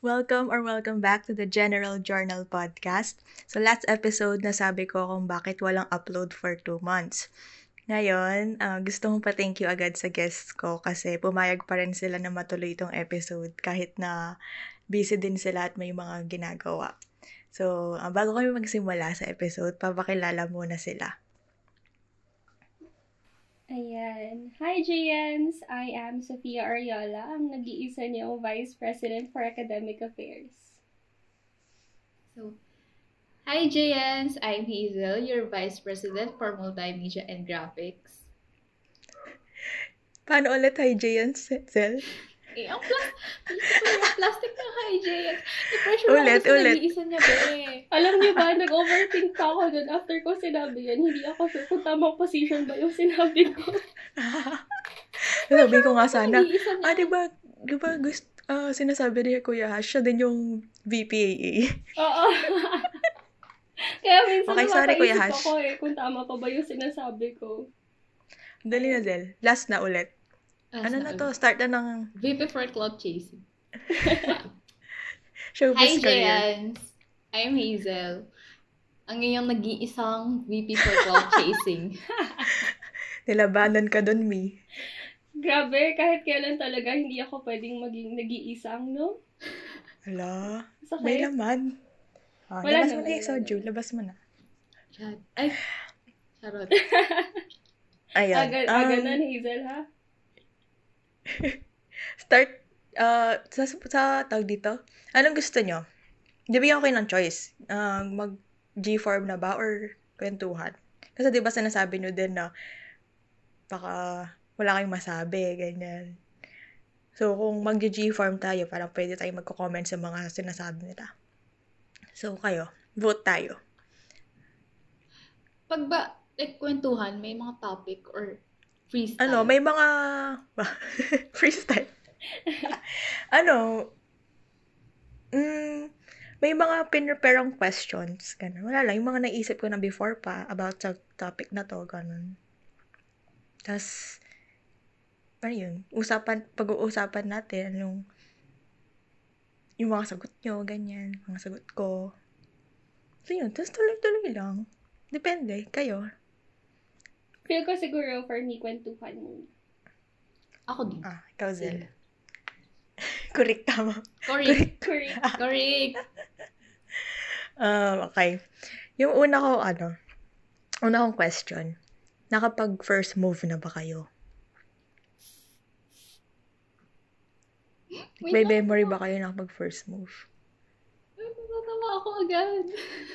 Welcome or welcome back to the General Journal Podcast. So last episode, nasabi ko kung bakit walang upload for two months. Ngayon, uh, gusto kong pa-thank you agad sa guests ko kasi pumayag pa rin sila na matuloy itong episode kahit na busy din sila at may mga ginagawa. So, uh, bago kami magsimula sa episode, papakilala muna sila. Ayan. Hi, JNs! I am Sofia Ariola, ang nag-iisa niyong Vice President for Academic Affairs. So, hi, JNs! I'm Hazel, your Vice President for Multimedia and Graphics. Paano ulit, hi, JNs? Hazel? Eh, ang plas- yung plastic ng JX. I-pressure Ulit, ako ulit. nag-iisa niya, be. Alam niyo ba, nag-overthink pa ako dun after ko sinabi yan. Hindi ako sure kung tamang position ba yung sinabi ko. Sabi ko nga sana, ah, di ba, di ba gusto, ah, sinasabi ni Kuya Hash, siya din yung VPAA. Oo. Kaya minsan Okay, sorry, Kuya Hash. ako eh kung tama pa ba yung sinasabi ko. Dali na, Zel. Last na ulit. Ah, Ano na to? Start na ng VP for Cloud Chasing. showbiz Hi, career. JNs! I'm Hazel. Ang iyong nag-iisang VP for Cloud Chasing. Nilabanan ka dun, Mi. Grabe, kahit kailan talaga hindi ako pwedeng maging nag-iisang, no? Hala, Sakit. may laman. Ah, Wala labas na, mo na yung soju. Labas mo na. Ay, charot. Ayan. Aga, um, aga nun, Hazel, ha? start, uh, sa, sa tawag dito, anong gusto nyo? Bibigyan ko kayo ng choice. Uh, mag G-form na ba or kwentuhan? Kasi di ba sinasabi nyo din na baka wala kayong masabi, ganyan. So, kung mag G-form tayo, parang pwede tayo magko-comment sa mga sinasabi nila. So, kayo, vote tayo. Pag ba, like, kwentuhan, may mga topic or freestyle? Ano, may mga freestyle. ano, mm, may mga pinreparang questions. Ganun. Wala lang, yung mga naisip ko na before pa about sa topic na to, ganun. Tapos, ano yun, usapan, pag-uusapan natin, yung, yung mga sagot nyo, ganyan, mga sagot ko. So yun, tapos tuloy-tuloy lang. Depende, kayo. Feel ko siguro for me, kwentuhan muna. Ako din. Ah, ikaw, Zel. Correct, tama. Correct. Correct. Correct. Um, okay. Yung una ko, ano, una kong question, nakapag first move na ba kayo? Wait May memory ba kayo nakapag first move? Natatawa ako agad.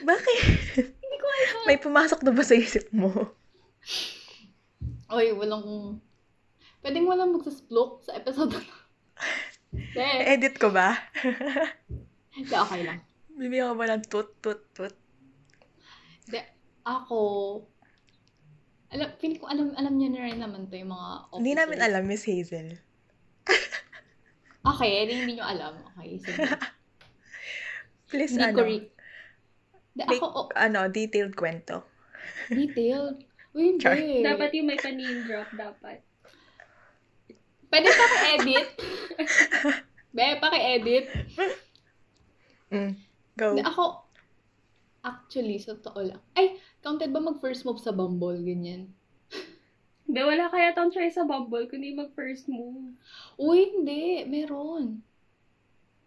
Bakit? Hindi ko alam. May pumasok na ba sa isip mo? Oy, walang... Pwedeng walang magsasplok sa episode na. Hindi. Edit ko ba? Hindi, okay lang. Bibigyan ko ba ng tut, tut, tut? Hindi, ako... Alam, feeling ko alam, alam niyo na rin naman to yung mga officers. Hindi namin alam, Miss Hazel. Okay, edi hindi niyo alam. Okay, sige. Please, hindi ano, ko. Hindi, make, ako, oh, ano, detailed kwento. detailed. Uy, hindi. Char. Dapat yung may pa-name drop, dapat. Pwede pa ka-edit. Be, pa ka-edit. Mm, go. Ako, actually, sa totoo lang. Ay, counted ba mag-first move sa Bumble, ganyan? Hindi, wala kaya tang try sa Bumble kundi mag-first move. Uy, hindi. Meron.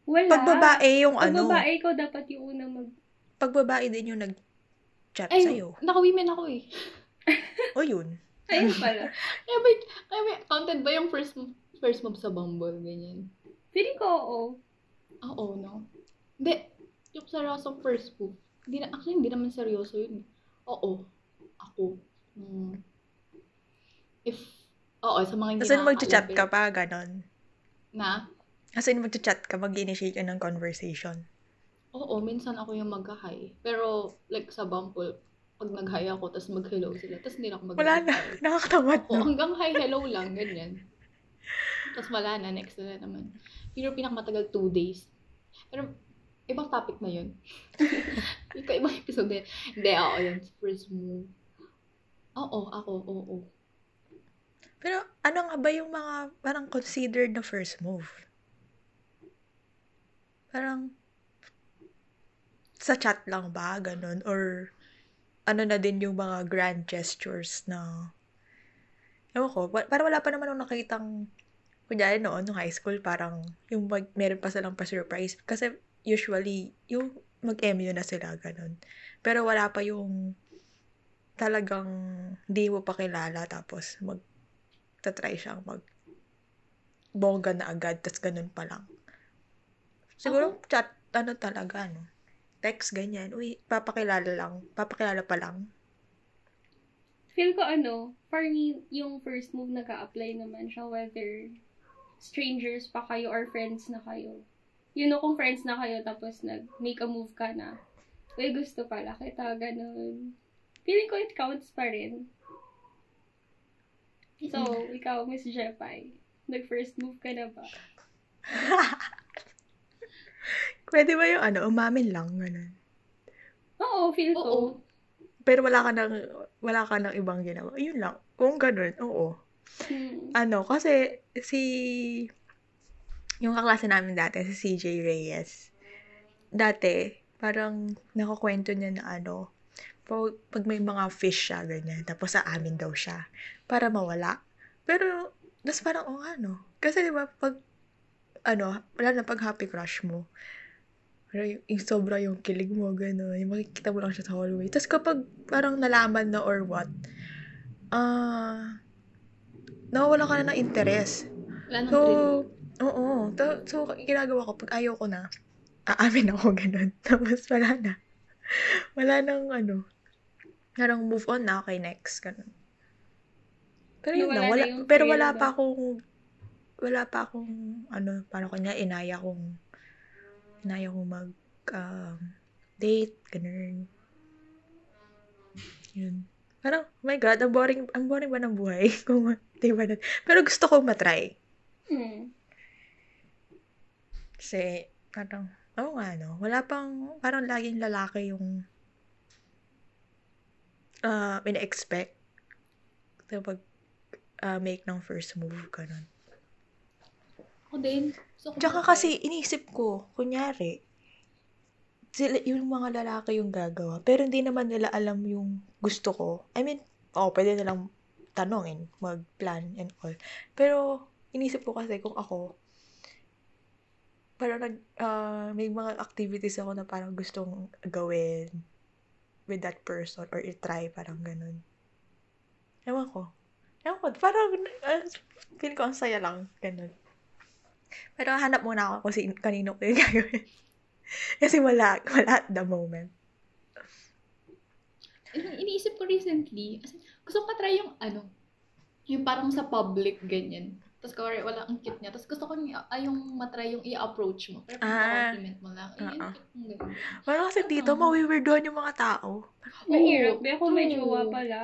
Wala. Pag babae yung Pag ano, babae, ikaw dapat yung una mag... pag babae din yung nag-chat Ay, sa'yo. naka-women ako eh. O yun. Ayun pala. Kaya ba, kaya ba, counted ba yung first move, first move sa Bumble, ganyan? Feeling ko, oo. Oo, no? Hindi. Yung seryosong first move. Hindi na, actually, hindi naman seryoso yun. Oo. Ako. Hmm. If, oo, sa mga hindi Kasi mag-chat nakakaalam, ka pa, ganon. Na? Kasi mag-chat ka, mag-initiate ka ng conversation. Oo, minsan ako yung mag-hi. Pero, like, sa Bumble, pag nag-hi ako, tapos mag-hello sila, tapos hindi na ako mag Wala na. Nakakatamad, Oo, no? hanggang hi, hello lang, ganyan. Tapos wala na, next na naman. Pero pinakamatagal, two days. Pero, ibang topic na yun. Ikaw, ibang episode na yun. Hindi, oo, yun. First move. Oo, ako, oo. Pero ano nga ba yung mga parang considered na first move? parang, sa chat lang ba, ganun? Or, ano na din yung mga grand gestures na, ewan ko, parang wala pa naman akong nakitang, kunyari noon, nung high school, parang, yung mag, meron pa silang pa-surprise. Kasi, usually, yung mag-MU na sila, ganun. Pero wala pa yung, talagang, di mo pa kilala, tapos, mag, tatry siyang mag, bongga na agad, tas ganun pa lang. Siguro, chat, ano talaga, no? Text, ganyan. Uy, papakilala lang. Papakilala pa lang. Feel ko ano, for me, yung first move nag-a-apply naman siya whether strangers pa kayo or friends na kayo. You know, kung friends na kayo tapos nag-make a move ka na, uy, gusto pala kita, ganun. Feeling ko it counts pa rin. So, ikaw, Miss Jepay, nag-first move ka na ba? Pwede ba yung ano, umamin lang, ganun. Oo, feel ko. Oo. Pero wala ka nang, wala ka nang ibang ginawa. Yun lang. Kung ganun, oo. Hmm. Ano, kasi si, yung kaklase namin dati, si CJ Reyes, dati, parang nakakwento niya na ano, pag, pag may mga fish siya, ganyan, tapos sa amin daw siya, para mawala. Pero, das parang, oh ano, kasi di ba, pag, ano, wala na pag happy crush mo, parang yung, yung sobra yung kilig mo, gano'n, yung makikita mo lang siya sa hallway. Tapos kapag parang nalaman na or what, ah, nawawala ka na ng interest. Wala So, oo. To, so, ginagawa ko, pag ayaw ko na, aamin ako ganun. Tapos, wala na. Wala nang, ano, parang move on na, okay, next, ganun. Pero yun na wala, pero wala ba? pa akong, wala pa akong, ano, paano kanya, inaya kong, inaya kong mag, um, date, ganun. Yun. Parang, oh my God, ang boring, ang boring ba ng buhay? Kung, di ba, na- pero gusto kong matry. Hmm. Kasi, parang, oo nga, no? Wala pang, parang laging lalaki yung, uh, ina-expect. So, pag, uh, make ng first move, ganun. Ako din. Gusto ko Tsaka kasi, inisip ko, kunyari, sila, yung mga lalaki yung gagawa, pero hindi naman nila alam yung gusto ko. I mean, oh, pwede nilang tanongin, mag-plan and all. Pero, inisip ko kasi kung ako, parang nag, ah, may mga activities ako na parang gustong gawin with that person or i-try, parang ganun. Ewan ko. Ewan ko, parang, uh, feel ko ang saya lang, ganun. Pero hanap muna ako kung si, kanino ko yung gagawin. Kasi wala, wala at the moment. Ini- iniisip ko recently, as in, gusto ko matry yung ano, yung parang sa public, ganyan. Tapos kaya wala ang cute niya. Tapos gusto ko yung, ay, yung matry yung i-approach mo. Pero Ah. compliment mo lang. Ay, Oo. ang cute mo. Wala kasi dito, Oo. mawiwirdohan yung mga tao. Mahirap. Kaya kung may jowa pala.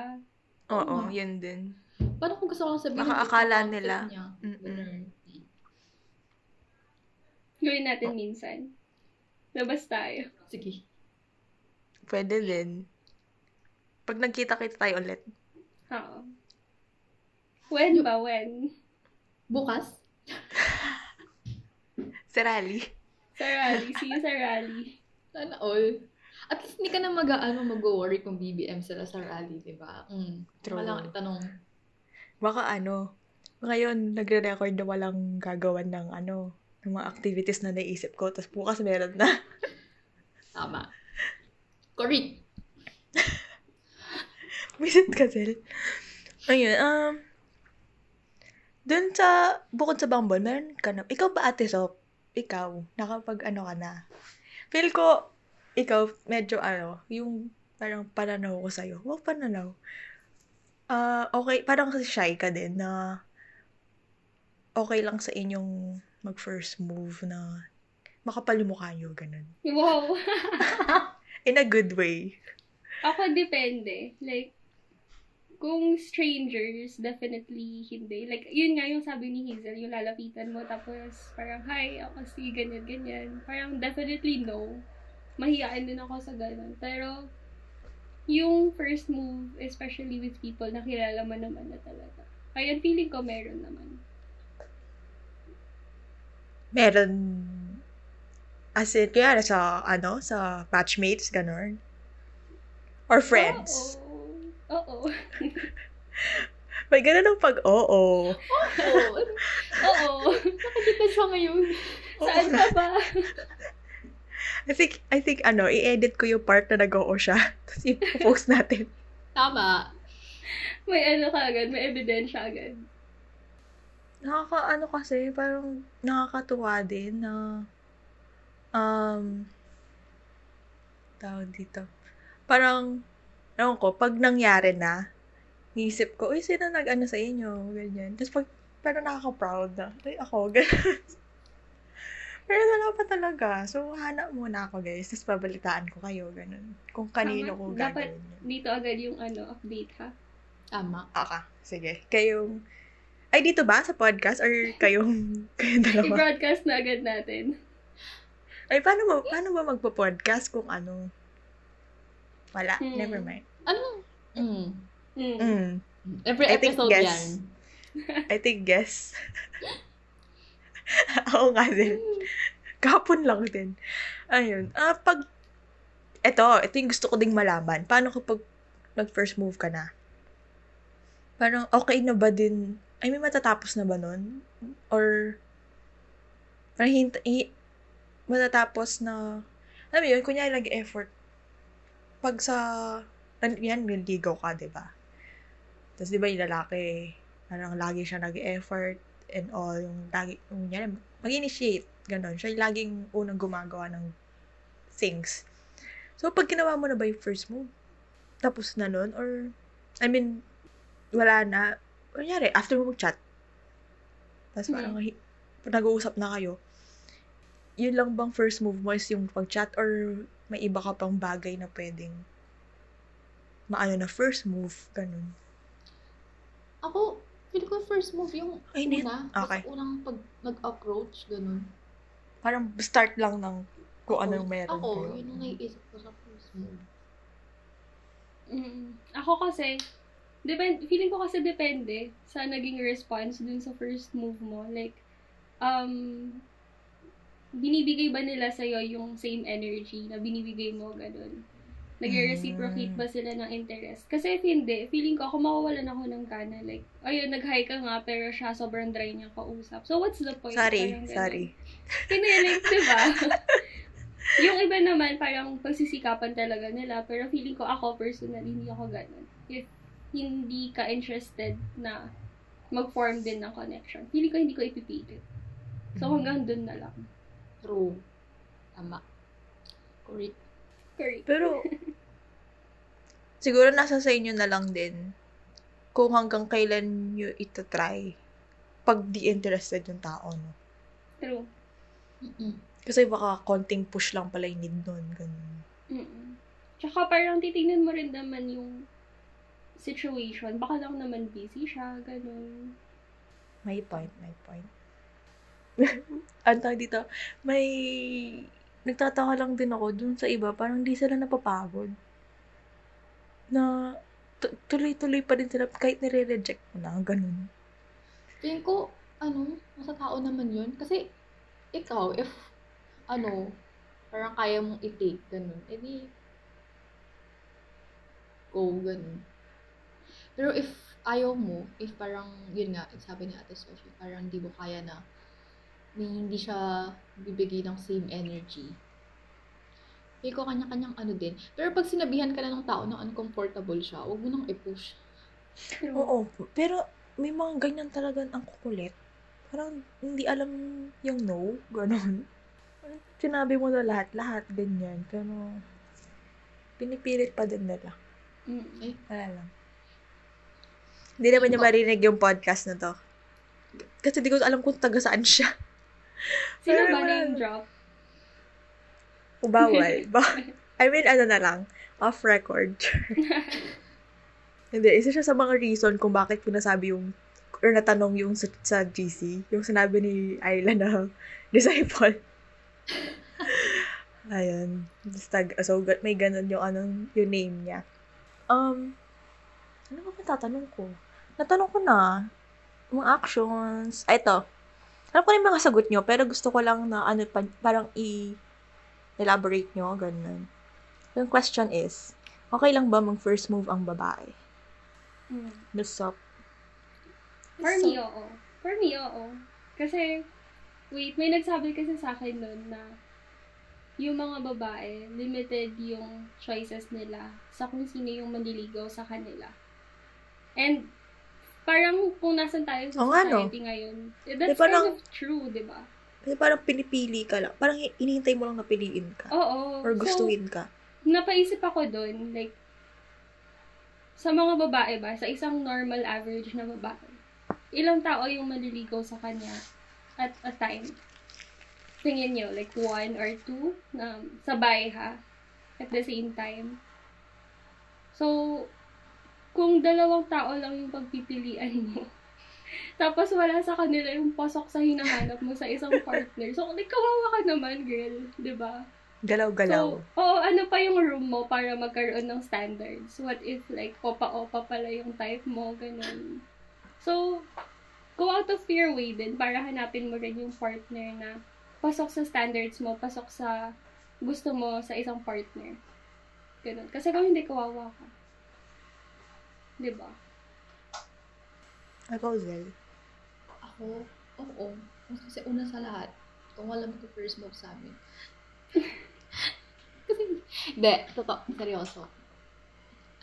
Oo, nga. yun din. Paano kung gusto ko sabihin? Baka akala nila. Niya. Mm-mm. Gawin natin minsan. Labas tayo. Sige. Pwede din. Pag nagkita-kita tayo ulit. Oo. When ba? When? Bukas? Si Rally. Sa rally. See you sa rally. Sana all. At least hindi ka na mag, ano, mag-worry kung BBM sila sa rally, di ba? Mm. True. Walang itanong. Baka ano, ngayon, nagre-record na walang gagawan ng ano, ng mga activities na naisip ko. Tapos bukas meron na. Tama. Correct. Visit ka, Zel. Ayun, um, dun sa, bukod sa Bumble, meron ka na, ikaw ba ate Sop? Ikaw, nakapag ano ka na? Feel ko, ikaw, medyo ano, yung parang pananaw ko sa'yo. Wow, pananaw. Ah, okay, parang kasi shy ka din na okay lang sa inyong mag first move na makapal yung mukha nyo, ganun. Wow. In a good way. Ako depende. Like, kung strangers, definitely hindi. Like, yun nga yung sabi ni Hazel, yung lalapitan mo, tapos parang, hi, ako si ganyan, ganyan. Parang definitely no. Mahihain din ako sa ganun. Pero, yung first move, especially with people na kilala mo naman na talaga. Ayun, feeling ko meron naman. Meron As in, kaya sa, ano, sa batchmates, ganun. Or friends. Oo. Oo. May ganun ang pag, oo. Oo. Oo. Nakadepend siya ngayon. Saan ka ba? I think, I think, ano, i-edit ko yung part na nag-oo siya. Tapos i-post natin. Tama. May ano ka agad, may ebidensya agad. Nakaka, ano kasi, parang nakakatuwa din na, um, tawag dito. Parang, ewan ko, pag nangyari na, Iisip ko, uy, sino nag-ano sa inyo? Ganyan. Tapos pag, parang nakaka-proud na. Ay, ako, ganyan. Pero wala pa talaga. So, hanap muna ako, guys. Tapos babalitaan ko kayo, ganun. Kung kanino ko Tama. Dapat gagawin yun. dito agad yung ano, update ha. Tama. Okay, sige. Kayong, ay, dito ba? Sa podcast? Or kayong, kayong dalawa? I-broadcast na agad natin. Ay, paano ba, paano ba magpo-podcast kung ano? Wala, Hmm. never mind. Ano? Mm. Mm. Mm. Every I think episode guess. yan. I think guess. Oo nga din. Kapon lang din. Ayun. Ah, pag, eto, ito yung gusto ko ding malaman. Paano kapag nag-first move ka na? Parang okay na ba din? I mean, matatapos na ba nun? Or, parang hint, hi- matatapos na, alam mo yun, kunyari nag-effort. Pag sa, yan, niligaw ka, di ba? Tapos, di ba, yung lalaki, parang lagi siya nag-effort and all, yung lagi, yung yan, mag-initiate, ganun. Siya yung laging unang gumagawa ng things. So, pag ginawa mo na ba yung first move, tapos na nun, or, I mean, wala na, kunyari, after mo mag-chat, tapos parang, hi- pag nag-uusap na kayo, yun lang bang first move mo is yung pag-chat or may iba ka pang bagay na pwedeng maano na first move, ganun. Ako, feel ko first move yung Ay, una. Okay. Tapos unang pag nag-approach, ganun. Parang start lang ng kung anong meron Ako, kayo. yun ang naiisip ko sa first move. Mm. Ako kasi, depend, feeling ko kasi depende sa naging response dun sa first move mo. Like, um, binibigay ba nila sa'yo yung same energy na binibigay mo, ganun? Nag-reciprocate ba sila ng interest? Kasi if hindi, feeling ko ako mawawalan ako ng gana. Like, ayun, nag-hi ka nga, pero siya sobrang dry niya kausap. So, what's the point? Sorry, Parang sorry. Hindi, like, di ba? yung iba naman, parang pagsisikapan talaga nila. Pero feeling ko ako, personally, hindi ako ganun. If hindi ka interested na mag-form din ng connection, feeling ko hindi ko ipipilit. So, hanggang dun na lang. True. Tama. Correct. Correct. Pero, siguro nasa sa inyo na lang din kung hanggang kailan nyo ito try pag di interested yung tao, no? True. Mm-mm. Kasi baka konting push lang pala yung need nun. Ganun. Mm-mm. Tsaka parang titignan mo rin naman yung situation. Baka lang naman busy siya, ganun. May point, may point. ano dito? May... Nagtataka lang din ako dun sa iba, parang di sila napapagod. Na tu- tuloy-tuloy pa din sila kahit nire-reject mo na, ganun. Tingin ko, ano, nasa tao naman yun. Kasi, ikaw, if, ano, parang kaya mong i-take, ganun, edi, go, ganun. Pero if ayaw mo, if parang, yun nga, sabi ni Ate Sophie, parang di mo kaya na, may hindi siya bibigay ng same energy. Ikaw kanya-kanyang ano din. Pero pag sinabihan ka na ng tao na uncomfortable siya, huwag mo nang i-push. True. Oo, pero may mga ganyan talaga ang kukulit. Parang hindi alam yung no, ganun. Sinabi mo na lahat-lahat, ganyan. Pero, pinipilit pa din nila. Mm. Wala lang. Hindi naman niya marinig yung podcast na to. Kasi di ko alam kung taga saan siya. Sino Pero ba wala. name drop? O bawal. Ba- I mean, ano na lang, off record. Hindi, isa siya sa mga reason kung bakit pinasabi yung or natanong yung sa, sa GC, yung sinabi ni Ayla na disciple. Ayun. Basta, so, may ganun yung anong, yung name niya. Um, ano ba ba tatanong ko? Natanong ko na, mga actions, ay ito, alam ko na yung mga sagot nyo, pero gusto ko lang na ano, pa, parang i, elaborate nyo, ganun. Yung question is, okay lang ba mag first move ang babae? Mm. Lusop. For me, oo. For me, oo. Kasi, wait, may nagsabi kasi sa akin nun na yung mga babae, limited yung choices nila sa kung sino yung manliligaw sa kanila. And, parang kung nasan tayo sa no? society ngayon, eh, that's Di, parang- kind of true, di ba? Kasi parang pinipili ka lang. Parang inihintay mo lang na piliin ka. Oo. Or So, gustuin ka. napaisip ako doon, like, sa mga babae ba, sa isang normal average na babae, ilang tao yung maliligaw sa kanya at a time? Tingin nyo, like one or two na sabay ha, at the same time. So, kung dalawang tao lang yung pagpipilian mo, tapos wala sa kanila yung pasok sa hinahanap mo sa isang partner. So, like, kawawa ka naman, girl. ba? Galaw-galaw. So, oo, ano pa yung room mo para magkaroon ng standards? What if, like, opa-opa pala yung type mo, ganun. So, go out of your way din para hanapin mo rin yung partner na pasok sa standards mo, pasok sa gusto mo sa isang partner. Ganun. Kasi kung hindi, kawawa ka. Di ba? Ikaw, Zel. Ako, oo. Kasi una sa lahat, kung wala mo first move sa amin. Kasi, hindi, totoo, seryoso.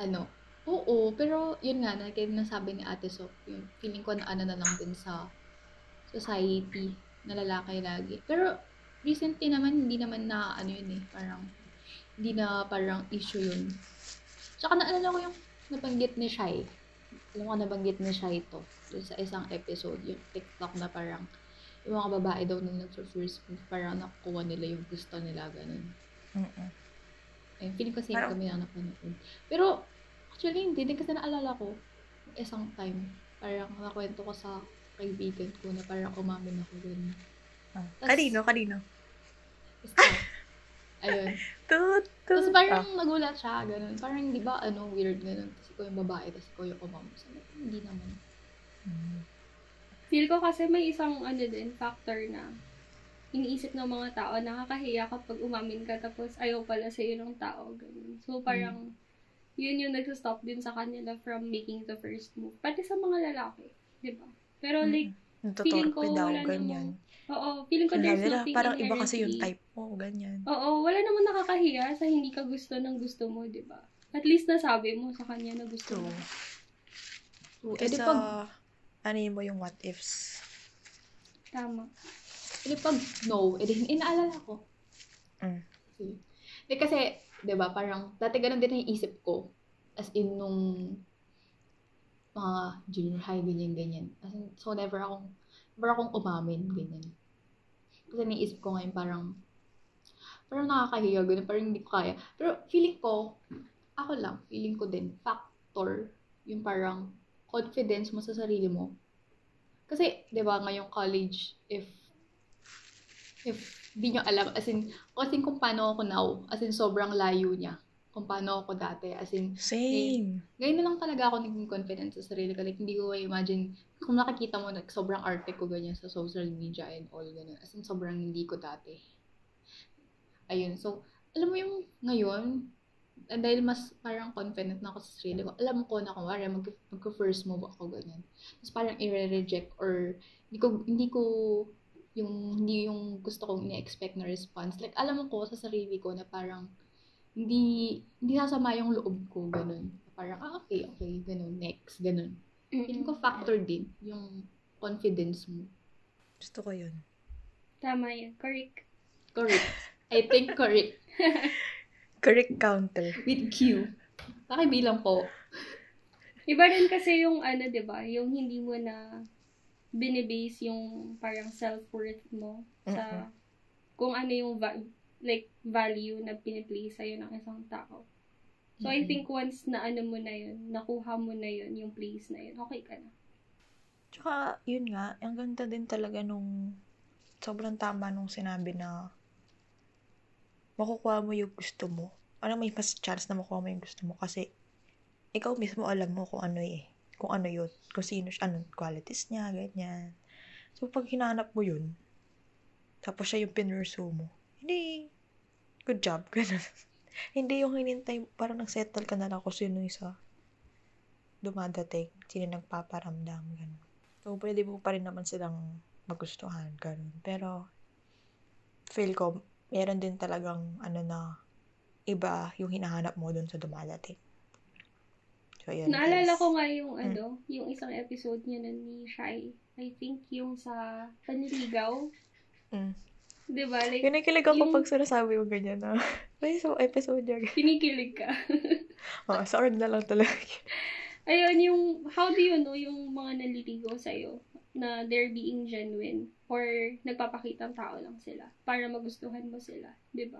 Ano, oo, pero yun nga, na nasabi ni Ate Sok, yun, feeling ko na ano na lang din sa society na lalaki lagi. Pero, recently naman, hindi naman na, ano yun eh, parang, hindi na parang issue yun. Tsaka naalala ko yung nabanggit ni Shai. Alam ko nabanggit ni Shai to. Doon sa isang episode, yung TikTok na parang yung mga babae daw nung nag-first move, parang nakukuha nila yung gusto nila, ganun. Mm-mm. Ayun, feeling ko same Parang- kami na napanood. Pero, actually, hindi din kasi naalala ko, isang time, parang nakwento ko sa kaibigan ko na parang umamin ako ganun. Ah. Tas- Kanino? Kanino? Basta, ayun. Tut, Tapos tut. parang Ah. nagulat siya, ganun. Parang, di ba, ano, weird ganun. Ko yung babae, tapos ko yung umam. Sabi ko, hindi naman. Mm. Feel ko kasi may isang ano din, factor na iniisip ng mga tao, nakakahiya kapag umamin ka tapos ayaw pala sa ng tao. Ganun. So, parang, yun yung nagsa-stop din sa kanila from making the first move. Pati sa mga lalaki, di ba? Pero like, feeling ko daw, wala ganyan. oo, feeling ko there's nila, nothing parang iba kasi yung type mo, ganyan. Oo, wala naman nakakahiya sa hindi ka gusto ng gusto mo, di ba? At least nasabi mo sa kanya na gusto True. mo. So, edi Kaysa, pag, ano yun mo yung what ifs. Tama. edi pag no, edi inaalala ko. Mm. Kasi, di kasi, di ba, parang, dati ganun din ang isip ko. As in, nung mga junior high, ganyan, ganyan. As in, so, never akong, never akong umamin, ganyan. Kasi naisip ko ngayon, parang, parang nakakahiya, ganun, parang hindi ko kaya. Pero, feeling ko, ako lang, feeling ko din, factor, yung parang, confidence mo sa sarili mo. Kasi, di ba, ngayong college, if, if di nyo alam, as in, kasi kung paano ako now, as in, sobrang layo niya. Kung paano ako dati, as in, Same. ngayon na lang talaga ako naging confident sa sarili ko. Like, hindi ko imagine, kung nakikita mo, like, sobrang arte ko ganyan sa social media and all, ganun. As in, sobrang hindi ko dati. Ayun, so, alam mo yung ngayon, dahil mas parang confident na ako sa sarili ko, alam ko na kung wala, mag, mag-first move ako, ganyan. Tapos parang i-reject or hindi ko, hindi ko yung hindi yung gusto kong ina-expect na response. Like, alam ko sa sarili ko na parang hindi hindi sasama yung loob ko, ganun. Parang, ah, okay, okay, ganun, next, ganun. Feeling ko factor din yung confidence mo. Gusto ko yun. Tama yan. Correct. Correct. I think correct. Correct counter. With Q. Pakibilang po. Iba rin kasi yung ano, 'di ba? Yung hindi mo na binibase yung parang self-worth mo sa kung ano yung va- like value na piniplace sa'yo ng isang tao. So, I Mhm. think once na ano mo na yun, nakuha mo na yun, yung place na yun, okay ka na. Tsaka, yun nga, ang ganda din talaga nung sobrang tama nung sinabi na makukuha mo yung gusto mo. Ano may mas chance na makuha mo yung gusto mo kasi ikaw mismo alam mo kung ano eh. Kung ano yun. Kung sino siya, anong qualities niya, ganyan. So, pag hinanap mo yun, tapos siya yung pinursu mo, hindi, good job, ganun. Hindi yung hinintay, parang nagsettle ka na lang kung sino yung sa dumadating, sino nagpaparamdam, ganun. So, pwede mo pa rin naman silang magustuhan, ganun. Pero, feel ko, meron din talagang, ano na, iba yung hinahanap mo dun sa dumadating. So, yun. Naalala guys. ko nga yung Mm. ano, yung isang episode niya na ni Shai. I think yung sa Paniligaw. Mm. Di ba? Like, Kinikilig ako Yung- pag sinasabi mo ganyan na. May so episode niya. kinikilig ka. Oh, sa na lang talaga. Ayun, yung, how do you know yung mga naliligaw sa'yo na they're being genuine or nagpapakitang tao lang sila para magustuhan mo sila, di ba?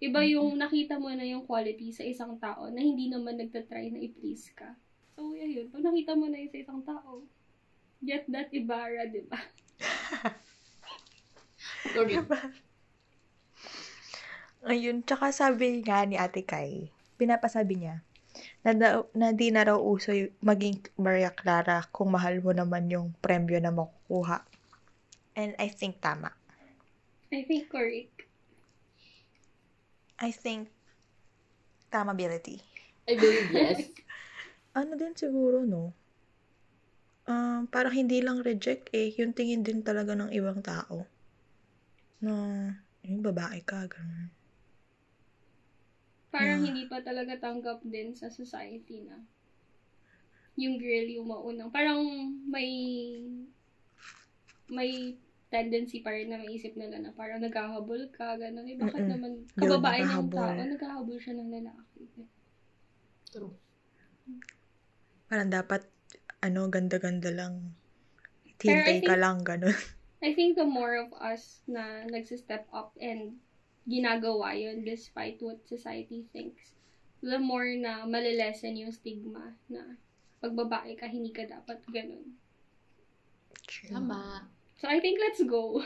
Iba yung nakita mo na yung quality sa isang tao na hindi naman nagtatry na i-please ka. So, ayun. Pag nakita mo na yun sa isang tao, get that Ibarra, di ba? Sorry. Ayun, tsaka sabi nga ni Ate Kai, pinapasabi niya, na, daw, na di na raw uso maging Maria Clara kung mahal mo naman yung premyo na makukuha. And I think tama. I think correct. I think tamability. I believe yes. Ano din siguro, no? Um, parang hindi lang reject eh, yung tingin din talaga ng ibang tao. Na, yung babae ka, ganun. Parang Yeah. hindi pa talaga tanggap din sa society na yung girl yung maunang. Parang may may tendency pa rin na maisip nila na parang naghahabol ka, gano'n. Eh, bakit Mm-mm. naman, kababae ng naghahabol. tao, naghahabol siya ng lalaki. True. Parang dapat, ano, ganda-ganda lang. Pero Hintay ka think- lang, ganun. I think the more of us na nagsistep up and ginagawa yun despite what society thinks, the more na malilesen yung stigma na pag babae ka, hindi ka dapat ganun. Tama. So, I think let's go.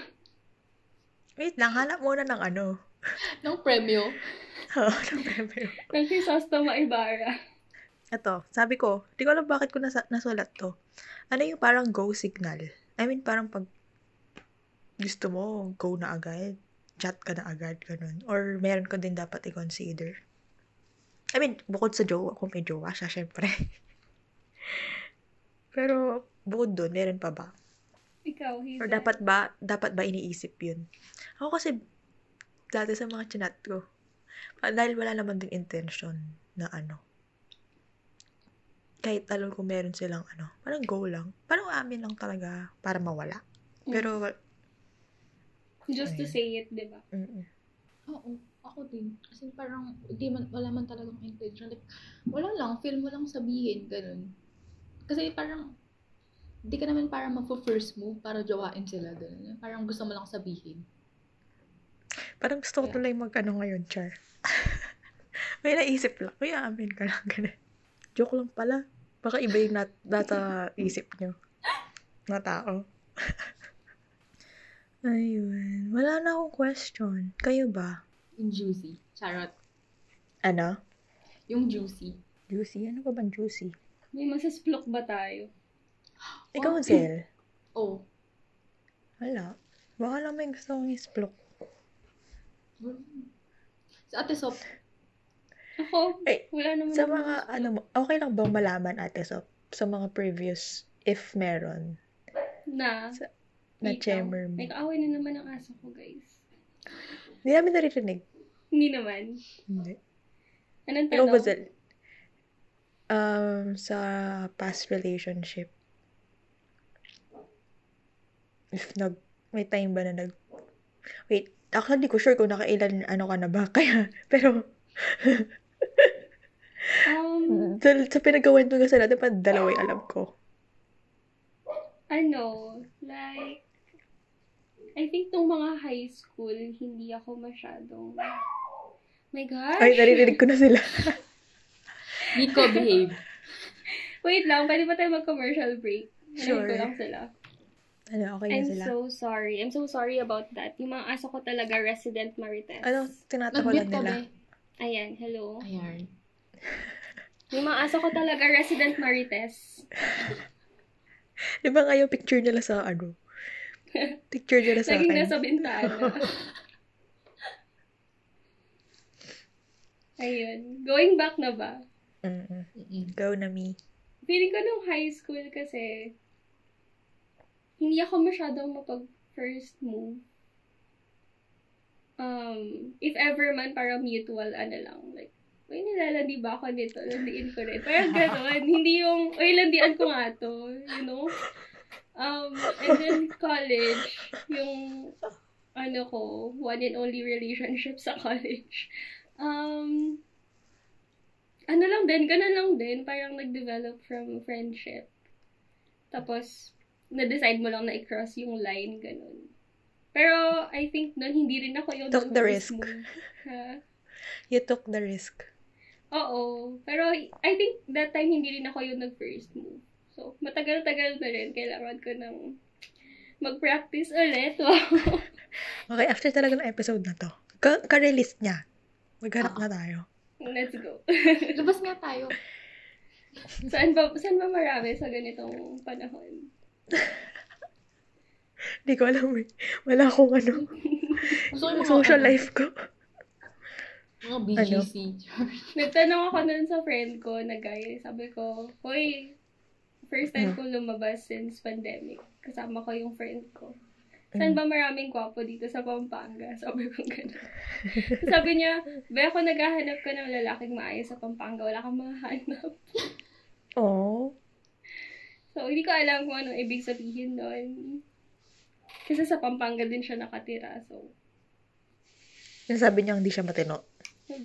Wait lang, hanap muna ng ano. Nung premyo, Oo, ng premyo. Ng Crisostomo Ibarra. Ito, sabi ko, di ko alam bakit ko nasa, nasulat to. Ano yung parang go signal? I mean, parang pag gusto mo, go na agad. Chat ka na agad, ganun. Or meron ko din dapat i-consider. I mean, bukod sa jowa, kung may jowa siya, syempre. Pero, bukod doon, meron pa ba? Ikaw, Hazel. Or dapat ba, dapat ba iniisip yun? Ako kasi, dati sa mga chinat ko, ah, dahil wala naman din intention na ano, kahit alam ko meron silang ano, parang go lang. Parang amin lang talaga para mawala. Pero, Just to Ayun. say it, di ba? mm oo, ako din. Kasi parang, di man, wala man talagang intention. Like, wala lang, feel mo lang sabihin, ganun. Kasi parang, di ka naman parang mag-first move para jawain sila, ganun. Parang gusto mo lang sabihin. parang gusto ko Yeah. tuloy mag ano ngayon, Char. May naisip lang. Uy, amin ka lang, ganun. Joke lang pala. Baka iba yung nat nasa isip nyo. Na tao. Ayun. Wala na akong question. Kayo ba? Yung juicy. Charot. Ano? Yung juicy. Juicy? Ano ba bang juicy? May masasplok ba tayo? Ikaw, Oh. Zel. Oh. Wala. Baka lang may gusto kong isplok. Sa ate Sop, Ako, Eh, wala naman. Sa mga, ano mo, okay lang bang malaman, Ate Sop, sa mga previous, if meron, Na, sa- na ikaw. chamber mo? May kaaway na naman ang aso ko, guys. Hindi namin naririnig. Hindi naman. Hindi. Anong Ikaw ba, tanong? Zel? Um, sa past relationship, if nag, may time ba na nag, wait, ako hindi ko sure kung nakailan, ano ka na ba, kaya, pero, Um, sa, sa pinagawan ko kasi natin, pa dalawa alam ko. ano, like, I think tong mga high school, hindi ako masyadong, my gosh. Ay, naririnig ko na sila. Nico behave. Wait lang, pwede ba tayo mag-commercial break? Narinig Sure. ko lang sila. Ano, okay na I'm sila. so sorry. I'm so sorry about that. Yung mga aso ko talaga, resident Marites. Ano, tinatawalan nila. ba? Ayan, hello. Ayan. Yung mga aso ko talaga, resident Marites. Di ba nga yung picture nila sa ano? Picture nila sa akin. nasa bintana. Ayun. Going back na ba? Mm-mm. Mm-mm. Go na me. Feeling ko nung high school kasi, hindi ako masyadong mapag first move. Um, if ever man, parang mutual, ano lang, like, Uy, nilalandi ba ako nito? Landiin ko rin. Parang gano'n. hindi yung, uy, landian ko nga to. You know? Um, and then college, yung, ano ko, one and only relationship sa college. Um, ano lang din, ganun lang din. Parang nag-develop from friendship. Tapos, na-decide mo lang na i-cross yung line, ganun. Pero, I think nun, hindi rin ako yung Took the risk. move. Ha? You took the risk. Oo. Pero, I think that time, hindi rin ako yung nag-first move. So, matagal-tagal na rin. Kailangan ko ng mag-practice ulit. Wow. Okay, after talaga ng episode na to, ka- ka-release niya. Maghanap na tayo. Let's go. Labas nga tayo. saan ba, saan ba marami sa ganitong panahon? Hindi ko alam eh. Wala akong ano, ko yung social ano, life ko. Mga BGC. Nagtanong ako nun sa friend ko na guy. Sabi ko, Hoy, first time ko lumabas since pandemic. Kasama ko yung friend ko. Saan ba maraming gwapo dito sa Pampanga? Sabi ko gano'n. Sabi niya, Be, ako naghahanap ka ng lalaking maayos sa Pampanga. Wala kang mahanap. Oh. So, hindi ko alam kung anong ibig sabihin doon. Kasi sa Pampanga din siya nakatira. So, Yung sabi niya hindi siya matino.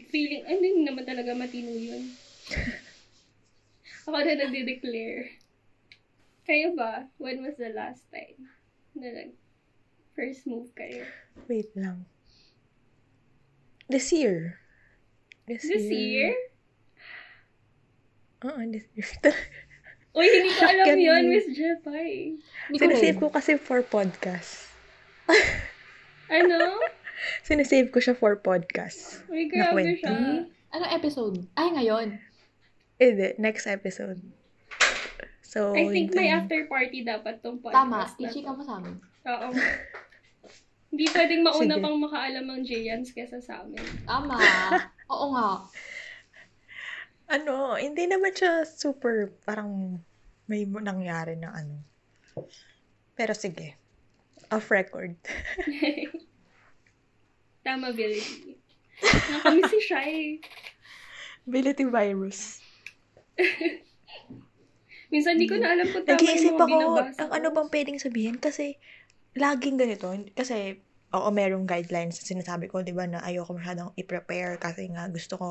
feeling, ano hindi naman talaga matino yun. Ako na nagde-declare. Kayo ba? When was the last time na nag first move kayo? Wait lang. This year. This, This year? Oo, this year. Uy, hindi ko alam Ganun yun. Miss Jepay. Sinasave ko kasi for podcast. Ano? Sinasave ko siya for podcast. Uy, grabe siya. Anong episode? Ay, ngayon. Hindi, next episode. So, I think may after party dapat tong Tama. podcast na I-chika mo sa amin. Oo. Hindi pwedeng mauna Sige. pang makaalam ang Jayans kesa sa amin. Tama. Oo nga. Ano, hindi naman siya super, parang may mo- nangyari na ano. Pero sige. Off record. Tama, ability. Nakamiss si Shai. Ability virus. Minsan di ko na alam kung tama Nag-iisip yung mga ako, binabasa ang ano bang pwedeng sabihin? Kasi, laging ganito. Kasi, oo, merong guidelines na sinasabi ko, di ba, na ayoko masyadong i-prepare kasi nga gusto ko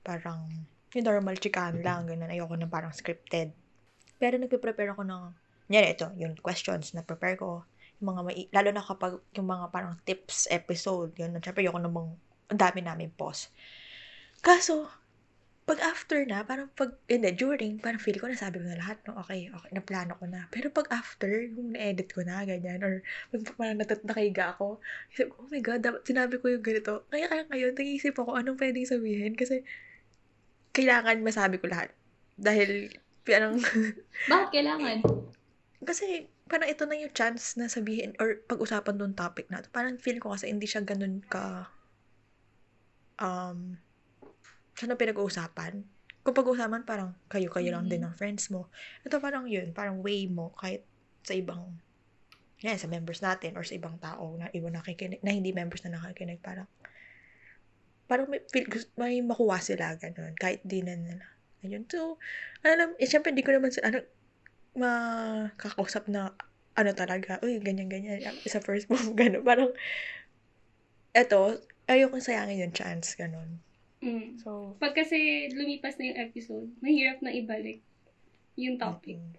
parang yung normal chikan lang, ganun. Ayoko na parang scripted. Pero nagpe-prepare ako ng, yan, ito, yung questions na prepare ko. Yung mga, mai- lalo na kapag yung mga parang tips episode, yun. Siyempre, ayoko namang, ang dami namin pause. Kaso, pag after na, parang pag, hindi, during, parang feel ko nasabi ko na lahat, no? Okay, okay, naplano ko na. Pero pag after, yung na-edit ko na, ganyan, or pag parang natat nakaiga ako, isip ko, oh my God, dapat sinabi ko yung ganito. Kaya kaya ngayon, nag-iisip ako, anong pwedeng sabihin? Kasi, kailangan masabi ko lahat. Dahil, parang, Bakit kailangan? kasi, parang ito na yung chance na sabihin, or pag-usapan doon topic na to. Parang feel ko kasi hindi siya ganun ka, um, siya na pinag-uusapan. Kung pag-uusapan, parang kayo-kayo lang din ng friends mo. Ito parang yun, parang way mo kahit sa ibang, yan, sa members natin or sa ibang tao na iba nakikinig, na hindi members na nakikinig, parang, parang may, feel, may makuha sila, ganun, kahit di na nila. Ayun. So, alam, eh, syempre, di ko naman, sa- ano, makakausap na, ano talaga, uy, ganyan-ganyan, sa first move, ganun. Parang, eto, ayokong sayangin yung chance, ganun. Mm. So, Pag kasi lumipas na yung episode, mahirap na ibalik yung topic. mm,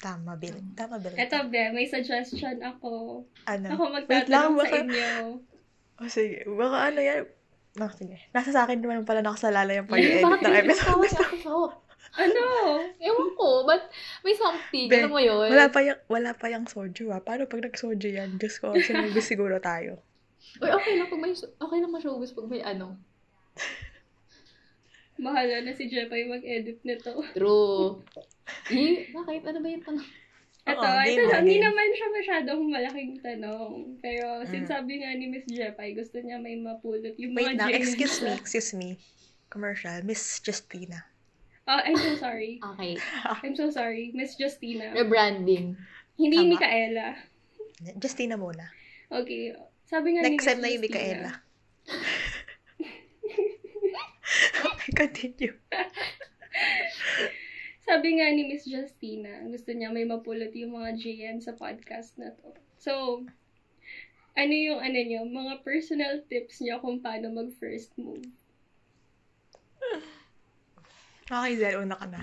tama, Bill. Tama, Bill. Eto, Be, may suggestion ako. ano? Ako lang, magtatanong sa inyo. Oh, sige. Baka ano yan. No, sige. Nasa sa akin naman pala nakasalala yung pag-edit ng episode. Ano? Ewan ko, but may something. Be, Alam mo yun? Wala pa yung, wala pa yung soju ah. Paano pag nag-soju yan? Diyos ko, sinubis siguro tayo. Uy, okay lang pag may, okay lang ma-showbiz pag may ano. Bahala na si Jepay mag-edit nito. True. eh, bakit? Ano ba yung tanong? Ito, Oo, ito lang, hindi naman siya masyadong malaking tanong. Pero, since Mm. sabi nga ni Miss Jepay, gusto niya may mapulot yung Wait mga na, excuse me, excuse me. Commercial, Miss Justina. Oh, I'm so sorry. Okay. I'm so sorry. Miss Justina. Rebranding. Hindi Tama. Micaela. Justina muna. Okay. Sabi nga ni Next Miss time na yung Justina. Micaela. Continue. Sabi nga ni Miss Justina, gusto niya may mapulot yung mga JN sa podcast na to. So, ano yung ano niyo, mga personal tips niyo kung paano mag first move? Okay, Zel, una ka na.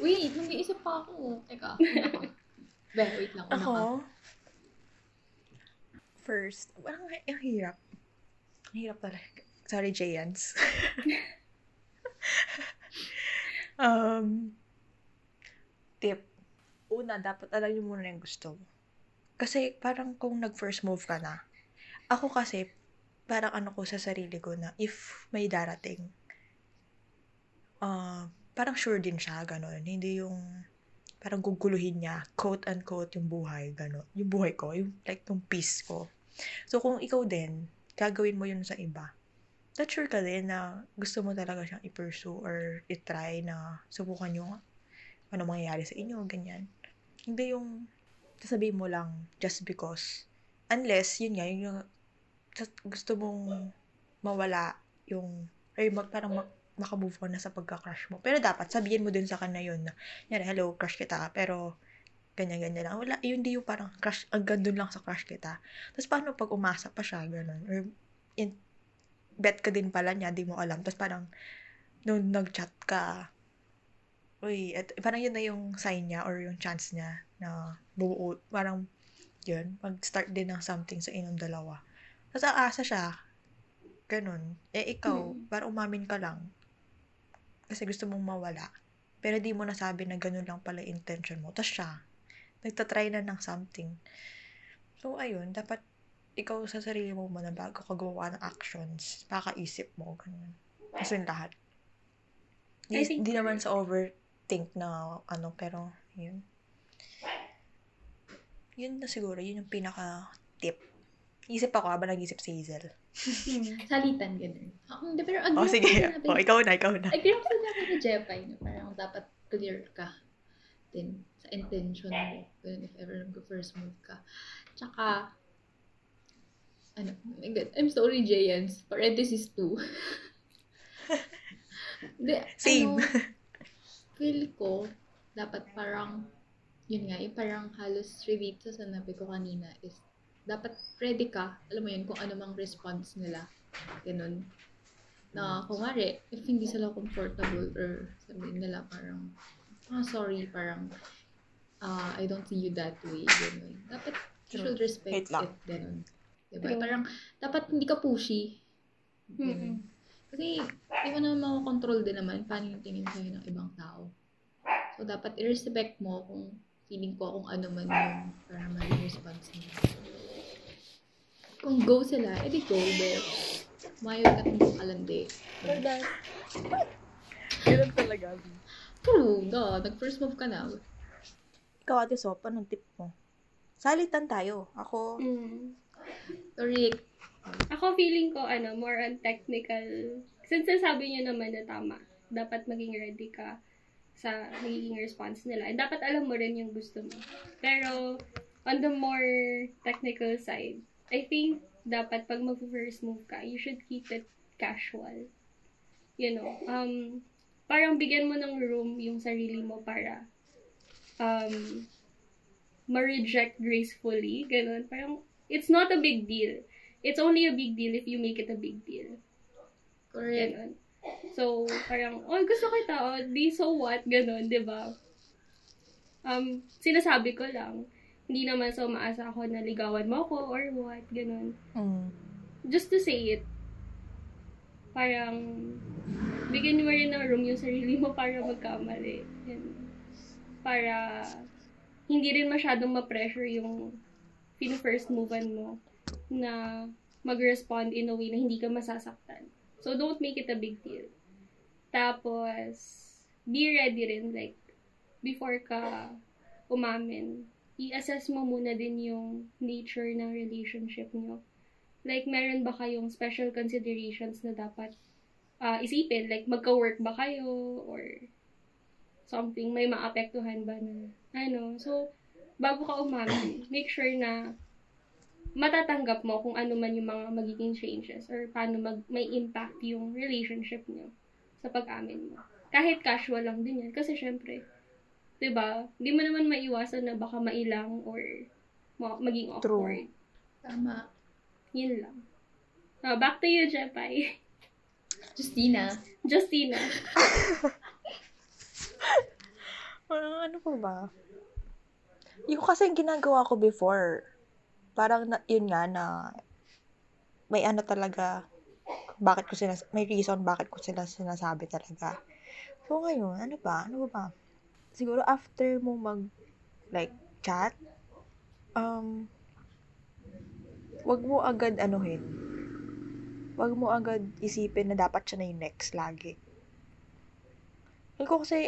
Wait, nag-iisip pa ako. Teka, una ka. Be, wait lang. Una ka. Ako, first, parang ang hirap. Ang hirap talaga. Sorry, Jayans. um, tip. Una, dapat alam niyo muna yung gusto mo. Kasi parang kung nag-first move ka na, ako kasi, parang ano ko sa sarili ko na if may darating, ah parang sure din siya, gano'n. Hindi yung parang guguluhin niya, quote-unquote, yung buhay, gano'n. Yung buhay ko, yung like yung peace ko. So, kung ikaw din, gagawin mo yun sa iba, that sure ka din na gusto mo talaga siyang i-pursue or i-try na subukan yung ano mangyayari sa inyo, ganyan. Hindi yung sasabihin mo lang just because. Unless, yun nga, yun yung tas- gusto mong mawala yung, or mag, parang mag, makamove on na sa pagka-crush mo. Pero dapat, sabihin mo din sa kanya yun na, yari, hello, crush kita, pero ganyan-ganyan lang. Wala, yun di yung parang crush, hanggang dun lang sa crush kita. Tapos paano pag umasa pa siya, ganun, or in, bet ka din pala niya, di mo alam. Tapos parang, nung nag-chat ka, uy, et, parang yun na yung sign niya or yung chance niya na buo, parang, yun, mag-start din ng something sa inyong dalawa. Tapos aasa siya, ganun. Eh, ikaw, Hmm. parang umamin ka lang. Kasi gusto mong mawala. Pero di mo nasabi na ganun lang pala intention mo. Tapos siya, nagtatry na ng something. So, ayun, dapat ikaw sa sarili mo muna bago ka gumawa ng actions, pakaisip mo, ganun. Kasi lahat. Di, think- di naman sa overthink na ano, pero yun. Yun na siguro, yun yung pinaka-tip. Isip ako habang nag-isip si Hazel. Salitan, ganun. Hindi, pero agree Oh, sige. sinabi- Oh, ikaw na, ikaw na. Agree ako sinabi ni Jepay, no? parang dapat clear ka din sa intention mo if ever mag-first move ka. Tsaka, ano, oh my God, I'm sorry, Jayans. Parenthesis 2. Hindi, Same. ano, feel ko, dapat parang, yun nga, yung parang halos relate sa sanabi ko kanina is, dapat ready ka, alam mo yun, kung ano mang response nila. Ganun. Na, kung mari, if hindi sila comfortable or sabihin nila parang, ah, sorry, parang, ah, I don't see you that way. Ganun. Dapat, you should respect it. Ganun. Diba? True. Parang, dapat hindi ka pushy. Mm-mm. Kasi, di mo naman makakontrol din naman paano yung tingin sa'yo ng ibang tao. So, dapat i-respect mo kung feeling ko kung ano man yung para maging response nila. Kung go sila, edi go, but mayo ka ng kalandi. Ganun talaga. True, da, nag-first move ka na. Ikaw, Ate Sop, anong tip mo? Salitan tayo. Ako, Mm. Sorry, Ako feeling ko, ano, more on technical. Since nasabi niyo naman na tama, dapat maging ready ka sa magiging response nila. And dapat alam mo rin yung gusto mo. Pero, on the more technical side, I think dapat pag mag-first move ka, you should keep it casual. You know, um, parang bigyan mo ng room yung sarili mo para um, ma-reject gracefully. Ganun. Parang, it's not a big deal. It's only a big deal if you make it a big deal. correct. Ganon. So, parang, oh, gusto kita, oh, di so what, ganon, di ba? Um, sinasabi ko lang, hindi naman so maasa ako na ligawan mo ako or what, ganon. mm, Just to say it, parang, bigyan mo rin ng room yung sarili mo para magkamali. Yan. Para, hindi rin masyadong ma-pressure yung pin-first movean mo na mag-respond in a way na hindi ka masasaktan. So, don't make it a big deal. Tapos, be ready rin, like, before ka umamin, i-assess mo muna din yung nature ng relationship nyo. Like, meron ba kayong special considerations na dapat ah, isipin? Like, magka-work ba kayo? Or something? May maapektuhan ba na? Ano? So, bago ka umamin, make sure na matatanggap mo kung ano man yung mga magiging changes or paano mag, may impact yung relationship nyo sa pag-amin mo. Kahit casual lang din yan. Kasi syempre, 'di ba? Hindi mo naman maiwasan na baka mailang or ma- maging True. awkward. Tama. Yun lang. Ah, back to you, Jepay. Justina. Justina. Ah, ano pa ba? Yung kasi yung ginagawa ko before, parang na, yun nga na may ano talaga, bakit ko sinas may reason bakit ko sila sinasabi talaga. So ngayon, ano ba? Ano ba? Siguro after mo mag like chat, um wag mo agad anuhin. Wag mo agad isipin na dapat siya na yung next lagi. Kasi ko kasi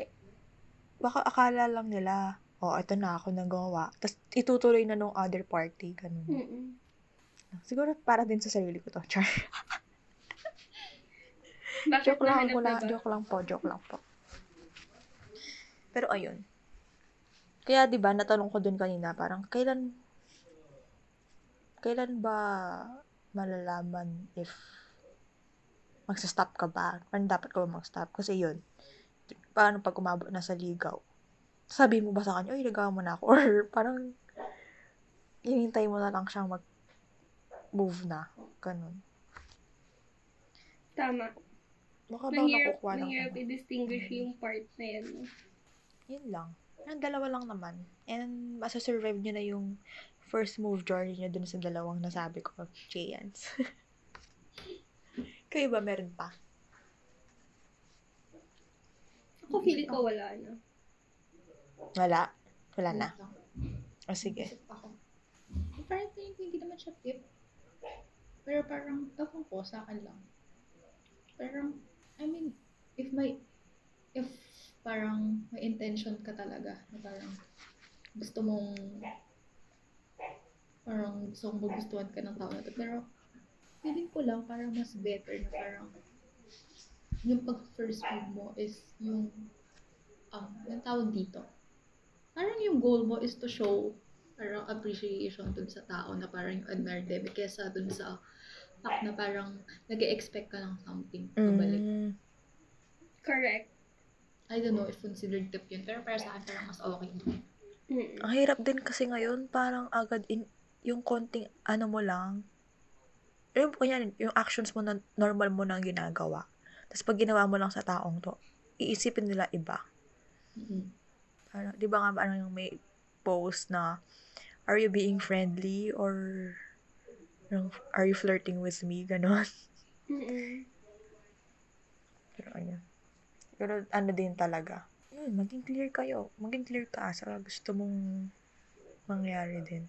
baka akala lang nila, oh, ito na ako nagawa. Tapos itutuloy na nung other party, ganun. Mm-mm. Siguro para din sa sarili ko to, Char. Joke lang, nahanap wala, na ba? joke lang po, joke lang po. Pero ayun. Kaya 'di ba natanong ko dun kanina, parang kailan kailan ba malalaman if magsa-stop ka ba? Parang dapat ka ba mag-stop? Kasi yun, paano pag umabot na sa ligaw? Sabi mo ba sa kanya, oy, ligaw mo na ako? Or parang, hinintay mo na lang siyang mag-move na. Ganun. Tama. Baka ba Mahirap, nakukuha ng mahirap ano? i-distinguish yung part na yan. Yun lang. Ang dalawa lang naman. And masasurvive nyo na yung first move journey nyo dun sa dalawang nasabi ko, Jayans. Kayo ba meron pa? Ako feeling ko wala na. Wala. Wala na. O sige. Isip ako. Parang tingin ko hindi naman siya tip. Pero parang, ewan ko, sa akin lang. Parang, I mean, if may, if parang may intention ka talaga, na parang gusto mong, parang gusto mong magustuhan ka ng tao na to. Pero, feeling ko lang parang mas better na parang yung pag first move mo is yung um, yung tawag dito. Parang yung goal mo is to show parang appreciation dun sa tao na parang you admire them kesa dun sa fact na parang nag expect ka ng something pabalik. Mm, Correct. I don't know if considered tip yun, pero para sa akin parang mas okay. Mm. ang hirap din kasi ngayon, parang agad in, yung konting ano mo lang, yung, kunyan, yung actions mo na normal mo nang ginagawa. Tapos pag ginawa mo lang sa taong to, iisipin nila iba. Mm-mm. Ano, di ba nga ano yung may post na, are you being friendly or yung, are you flirting with me? Ganon. Mm-mm. Pero ayun. Pero ano din talaga. Yun, maging clear kayo. Maging clear ka sa gusto mong mangyari din.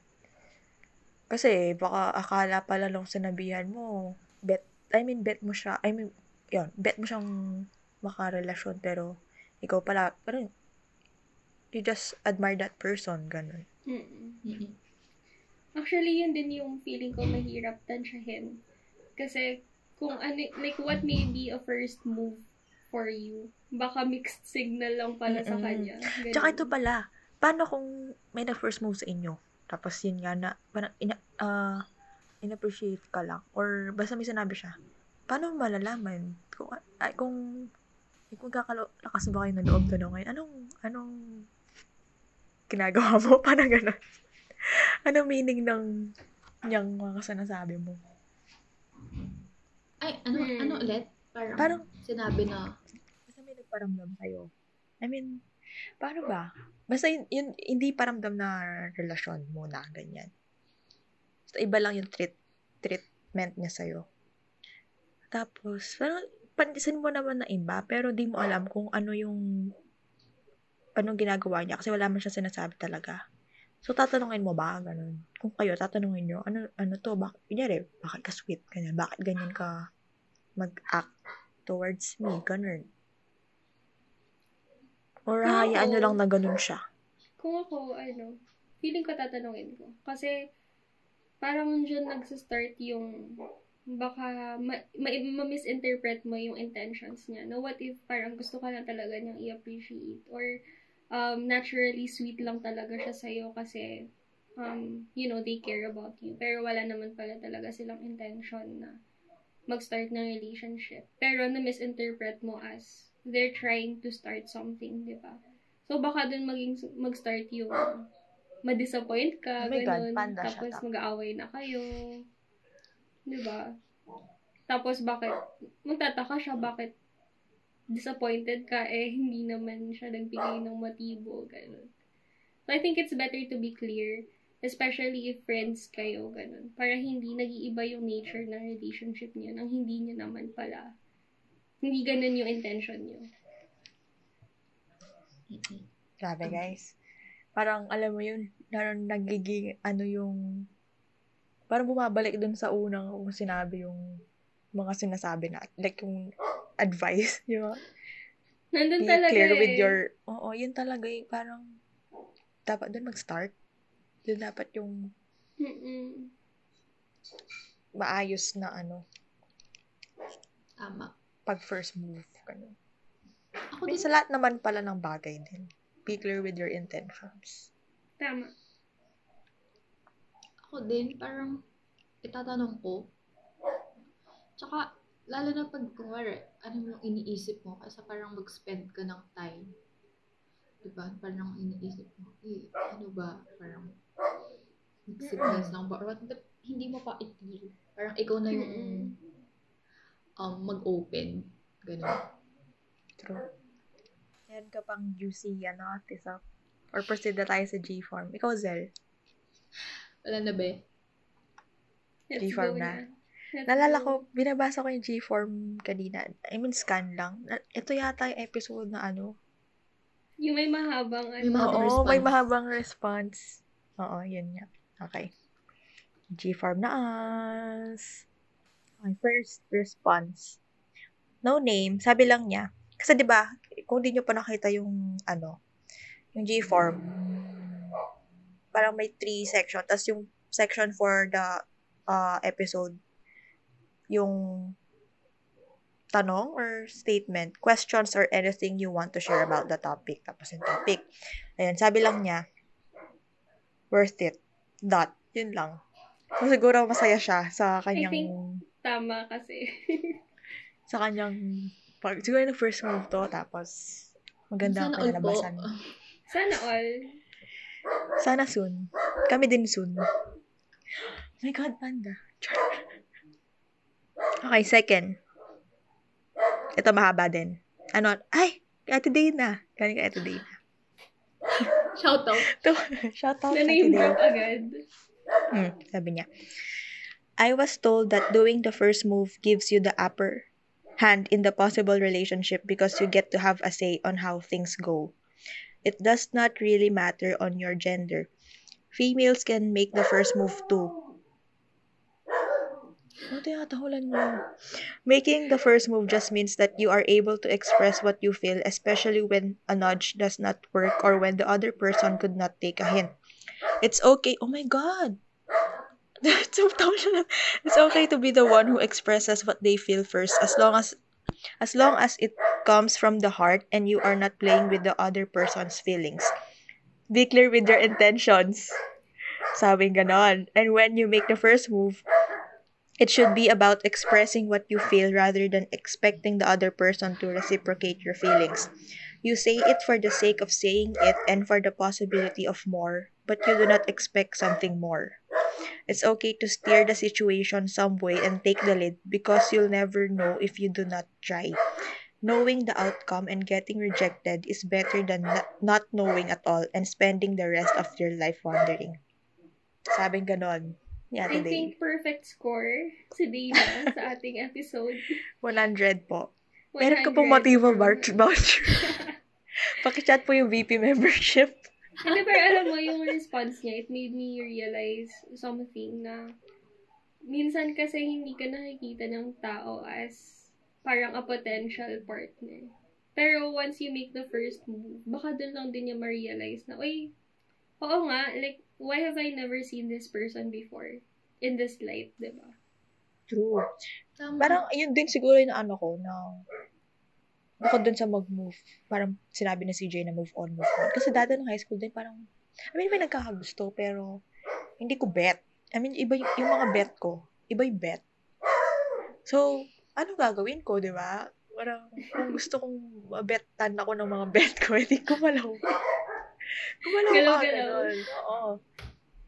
Kasi baka akala pala nung sinabihan mo, bet, I mean, bet mo siya, I mean, yun, bet mo siyang makarelasyon, pero ikaw pala, parang, you just admire that person, ganun. Mm-mm. Actually, yun din yung feeling ko mahirap tansyahin. Kasi, kung ano, like, what may be a first move for you, baka mixed signal lang pala sa Mm-mm. kanya. Ganun. Tsaka ito pala, paano kung may na-first move sa inyo? Tapos yun nga na, parang, ina, ah, in-appreciate ka lang. Or basta may sinabi siya. Paano mo malalaman? Kung, ay, kung, eh, kung kakalakas ba kayo ng loob to ngayon, anong, anong ginagawa mo? Parang gano'n. anong meaning ng niyang mga sinasabi mo? Ay, ano, Hmm. ano ulit? Parang, Parang- sinabi na, Basta may nagparamdam kayo. I mean, paano ba? Basta yun, yun hindi paramdam na relasyon muna, ganyan. Basta iba lang yung treat, treatment niya sa'yo. Tapos, parang pantisan mo naman na iba, pero di mo alam kung ano yung anong ginagawa niya kasi wala man siya sinasabi talaga. So, tatanungin mo ba? Ganun. Kung kayo, tatanungin nyo, ano, ano to? Bak kunyari, bakit ka sweet? Ganyan. Bakit ganyan ka mag-act towards me? Ganun. Or Kung hayaan nyo lang na ganun siya. Kung ako, ano, feeling ko tatanungin ko. Kasi, parang dyan nagsa-start yung baka ma- ma- ma-misinterpret mo yung intentions niya. No, what if parang gusto ka lang talaga niyang i-appreciate or um, naturally sweet lang talaga siya sa'yo kasi um, you know, they care about you. Pero wala naman pala talaga silang intention na mag-start ng relationship. Pero na-misinterpret mo as they're trying to start something, di ba? So, baka dun maging, mag-start yung ma-disappoint ka, Oh God, ganun. panda, tapos up. mag-aaway na kayo. Di ba? Tapos bakit, magtataka siya, bakit disappointed ka, eh, hindi naman siya nagbigay ng motibo, ganun. So, I think it's better to be clear, especially if friends kayo, ganun. Para hindi nag-iiba yung nature ng relationship niyo nang hindi niyo naman pala. Hindi ganun yung intention niyo. Grabe, guys. Parang, alam mo yun, parang nagiging, ano yung, parang bumabalik dun sa unang kung sinabi yung mga sinasabi na, like yung advice, di ba? Nandun Be talaga clear eh. with your, oo, yun talaga yung parang, dapat dun mag-start. Yun dapat yung Mm-mm. maayos na ano, Tama. pag first move. Ganun. Ako din, sa lahat naman pala ng bagay din. Be clear with your intentions. Tama. ako din, parang itatanong ko. Tsaka, lalo na pag, kumari, ano yung iniisip mo, kasi parang mag-spend ka ng time. Diba? Parang iniisip mo, eh, ano ba, parang, nag-sickness lang ba? Or what, but hindi mo pa i-feel. Parang ikaw na yung um, mag-open. Ganun. True. Yan ka pang juicy, ano, tisa. Or proceed na tayo sa G-form. Ikaw, Zel. Wala na ba? Let's G-form na. Nalala ko, binabasa ko yung G-form kanina. I mean, scan lang. Na- Ito yata yung episode na ano. Yung may mahabang ano. May mahabang Oo, may response. mahabang response. Oo, yun nga. Okay. G-form na us. Okay, first response. No name. Sabi lang niya. Kasi 'di ba, kung di nyo pa nakita yung ano, yung G-form, parang may three section. Tapos yung section for the uh, episode, yung tanong or statement, questions or anything you want to share about the topic. Tapos yung topic. Ayan, sabi lang niya, worth it. Dot. Yun lang. So, siguro masaya siya sa kanyang, think- Tama kasi. sa kanyang, pag, siguro yung first move to, tapos maganda ang pinalabasan. Sana all. Sana soon. Kami din soon. Oh my God, panda. Char. Okay, second. Ito mahaba din. Ano? Ay! Ate Dana. Galing kay Ate Dana. Shout out. Ito, shout out Na-name drop agad. Hmm, sabi niya. I was told that doing the first move gives you the upper hand in the possible relationship because you get to have a say on how things go. It does not really matter on your gender. Females can make the first move too. Niyo? Making the first move just means that you are able to express what you feel, especially when a nudge does not work or when the other person could not take a hint. It's okay. Oh my God. It's okay to be the one who expresses what they feel first as long as as long as it comes from the heart and you are not playing with the other person's feelings. Be clear with your intentions. Sabing ganon. And when you make the first move, it should be about expressing what you feel rather than expecting the other person to reciprocate your feelings. You say it for the sake of saying it and for the possibility of more, but you do not expect something more. It's okay to steer the situation some way and take the lead because you'll never know if you do not try. Knowing the outcome and getting rejected is better than not, knowing at all and spending the rest of your life wondering. Sabing ganon. Yeah, I today. think perfect score si Dana sa ating episode. 100 po. Meron ka 100 pong her. voucher. Pakichat po yung VP membership. Hindi, pero alam mo, yung response niya, it made me realize something na minsan kasi hindi ka nakikita ng tao as parang a potential partner. Pero once you make the first move, baka doon lang din niya ma-realize na, uy, Oo nga, like, why have I never seen this person before? In this light, di ba? True. Tama. Parang, yun din siguro yung ano ko, na bukod dun sa mag-move, parang sinabi na si Jay na move on, move on. Kasi dati nung high school din, parang, I mean, may nagkakagusto, pero hindi ko bet. I mean, iba yung, yung mga bet ko, iba yung bet. So, ano gagawin ko, di ba? Parang, kung gusto kong mabetan ako ng mga bet ko, hindi ko malaw. Kumalaw ka, ganun. Oo.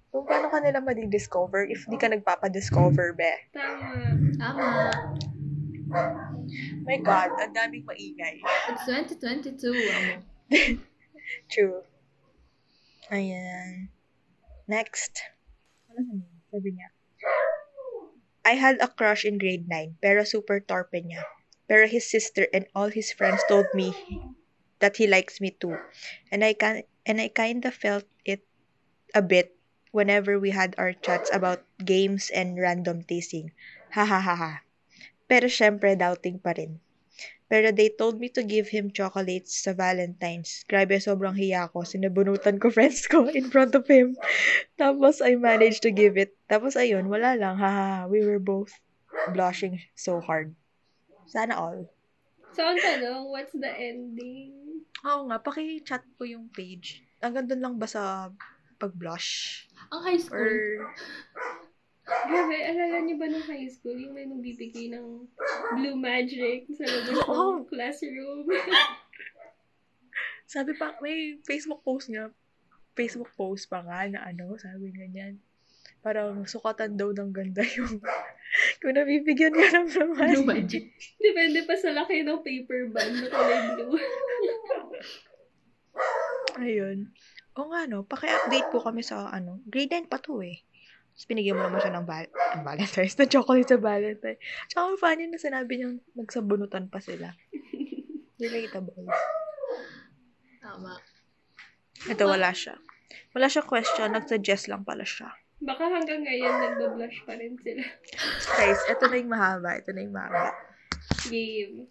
Kung paano ka nila madidiscover if di ka nagpapadiscover, be. Tama. Tama. My God, ang daming maingay. It's 2022. Amo. True. Ayan. Next. Ano? Sabi niya. I had a crush in grade 9, pero super torpe niya. Pero his sister and all his friends told me that he likes me too. And I can and I kinda felt it a bit whenever we had our chats about games and random teasing. Ha ha ha ha. Pero syempre doubting pa rin. Pero they told me to give him chocolates sa Valentine's. Grabe, sobrang hiya ko. Sinabunutan ko friends ko in front of him. Tapos, I managed to give it. Tapos, ayun, wala lang. Haha, we were both blushing so hard. Sana all. So, ang tanong, what's the ending? Oo nga, paki-chat po yung page. Hanggang doon lang ba sa pag-blush? Ang high school. Or, Grabe, alala niyo ba nung high school, yung may nagbibigay ng blue magic sa labas ng Oo. classroom? sabi pa, may Facebook post nga. Facebook post pa nga na ano, sabi ganyan. Parang sukatan daw ng ganda yung kung nabibigyan ka ng blue magic. Depende pa sa laki ng paper bag na kulay blue. Ayun. O nga, no, paki-update po kami sa, ano, grade 9 pa to eh. Tapos binigyan mo naman siya ng, val- ng Valentine's, na chocolate sa Valentine. Tsaka ang funny na sinabi niyang nagsabunutan pa sila. Relatable. Tama. Ito, wala siya. Wala siya question, nag-suggest lang pala siya. Baka hanggang ngayon, nagbablush pa rin sila. Guys, ito na yung mahaba. Ito na yung mahaba. Game.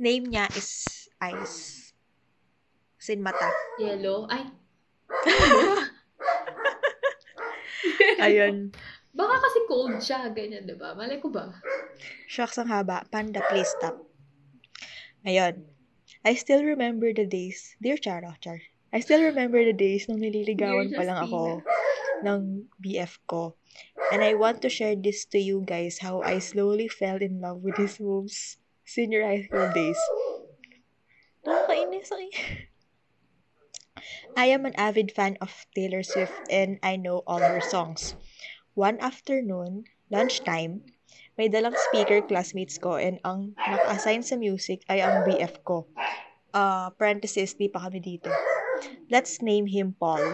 Name niya is Ice. Sin mata. Yellow. Ay, Ayun. baka kasi cold siya. Ganyan, di ba? Malay ko ba? Shucks ang haba. Panda, please stop. Ayun. I still remember the days. Dear Charo, Char. I still remember the days nung nililigawan pa lang ako ng BF ko. And I want to share this to you guys how I slowly fell in love with his moves senior high school days. Nakakainis ay. I am an avid fan of Taylor Swift and I know all her songs. One afternoon, lunchtime, may dalang speaker classmates ko and ang naka-assign sa music ay ang BF ko. Uh, parenthesis, di pa kami dito. Let's name him Paul.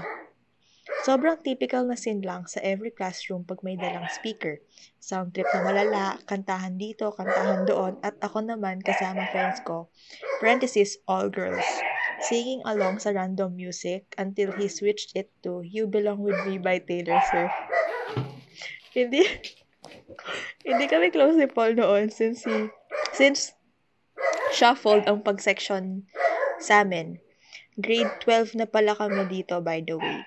Sobrang typical na scene lang sa every classroom pag may dalang speaker. Sound trip na malala, kantahan dito, kantahan doon, at ako naman kasama friends ko, parenthesis, all girls, singing along sa random music until he switched it to You Belong With Me by Taylor Swift. hindi, hindi kami close ni Paul noon since he, since shuffled ang pag-section sa amin. Grade 12 na pala kami dito, by the way.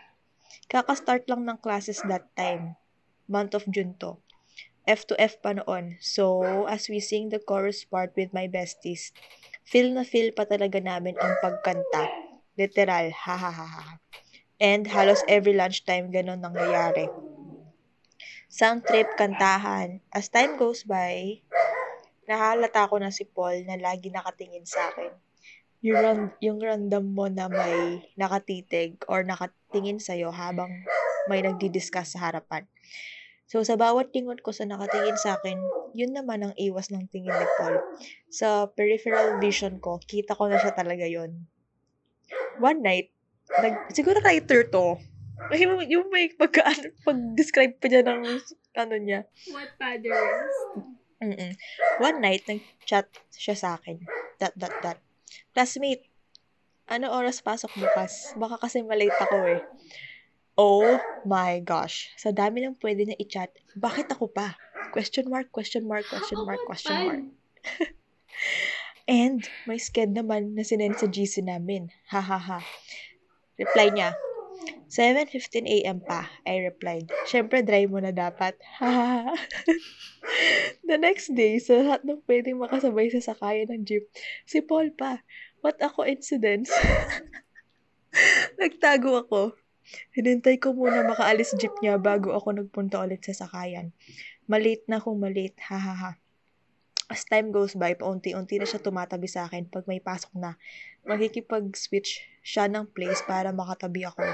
Kaka-start lang ng classes that time. Month of June to. F to F pa noon. So, as we sing the chorus part with my besties, feel na feel pa talaga namin ang pagkanta. Literal, ha ha ha ha. And halos every lunchtime ganun nangyayari. Sound trip, kantahan. As time goes by, nahalata ko na si Paul na lagi nakatingin sa akin. Yung, ran- yung random mo na may nakatitig or nakatingin sa'yo habang may nagdi-discuss sa harapan. So, sa bawat tingon ko sa nakatingin sa akin, yun naman ang iwas ng tingin ni Paul. Sa peripheral vision ko, kita ko na siya talaga yun. One night, nag, siguro writer to. Yung, yung may pagka, pag-describe pa niya ng ano niya. What patterns? Mm-mm. One night, nag-chat siya sa akin. Dot, dot, dot. Classmate, ano oras pasok bukas? Baka kasi malate ako eh. Oh my gosh. Sa dami ng pwede na i-chat, bakit ako pa? Question mark, question mark, question mark, question mark. And may sked naman na sinend sa GC namin. Ha ha ha. Reply niya, 7.15 a.m. pa, I replied. Siyempre, dry mo na dapat. The next day, sa lahat ng pwedeng makasabay sa sakayan ng jeep, si Paul pa. What a coincidence. Nagtago ako. Hinintay ko muna makaalis jeep niya bago ako nagpunta ulit sa sakayan. Malate na kung malate, hahaha. As time goes by, paunti-unti na siya tumatabi sa akin pag may pasok na. Magkikipag-switch siya ng place para makatabi ako.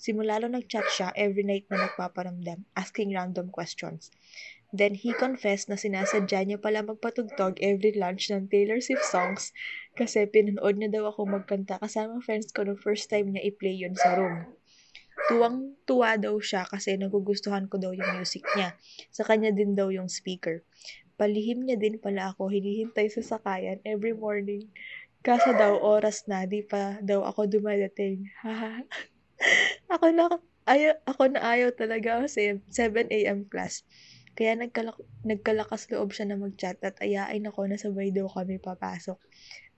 Simula nung nag-chat siya, every night na nagpaparamdam, asking random questions. Then he confessed na sinasadya niya pala magpatugtog every lunch ng Taylor Swift songs kasi pinanood niya daw ako magkanta kasama friends ko nung first time niya i-play yun sa room. Tuwang-tuwa daw siya kasi nagugustuhan ko daw yung music niya. Sa kanya din daw yung speaker. Palihim niya din pala ako hinihintay sa sakayan every morning. Kaso daw oras na, di pa daw ako dumadating. ako na ayaw, ako na ayaw talaga kasi 7 a.m. class. Kaya nagkalak- nagkalakas loob siya na mag-chat at ayain ako na sabay daw kami papasok.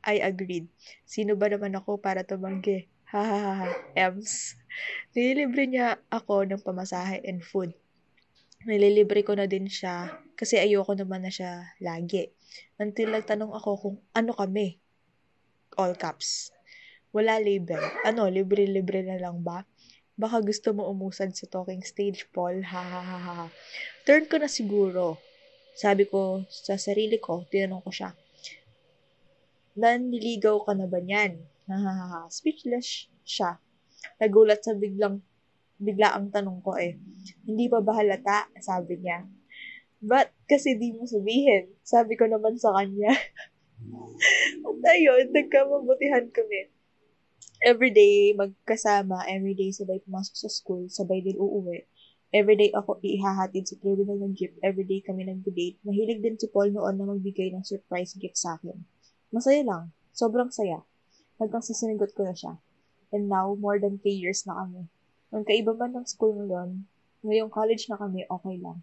I agreed. Sino ba naman ako para tumanggi? Hahaha, Ems. Nililibre niya ako ng pamasahe and food. Nililibre ko na din siya kasi ayoko naman na siya lagi. Until nagtanong ako kung ano kami. All caps. Wala label. Ano, libre-libre na lang ba? Baka gusto mo umusad sa talking stage, Paul. Ha ha ha ha. Turn ko na siguro. Sabi ko sa sarili ko, tinanong ko siya. Naniligaw ka na ba niyan? Ha ha ha. Speechless siya. Nagulat sa biglang bigla ang tanong ko eh. Hindi pa ba halata? Sabi niya. But kasi di mo sabihin. Sabi ko naman sa kanya. At ayun, nagkamabutihan kami. Everyday, magkasama, everyday sabay pumasok sa school, sabay din uuwi. Everyday ako ihahatid sa terminal ng jeep, everyday kami nag-date. Mahilig din si Paul noon na magbigay ng surprise gift sa akin. Masaya lang. Sobrang saya. Hanggang sa ko na siya. And now, more than 3 years na kami. Ang kaiba man ng school ngayon, ngayong college na kami, okay lang.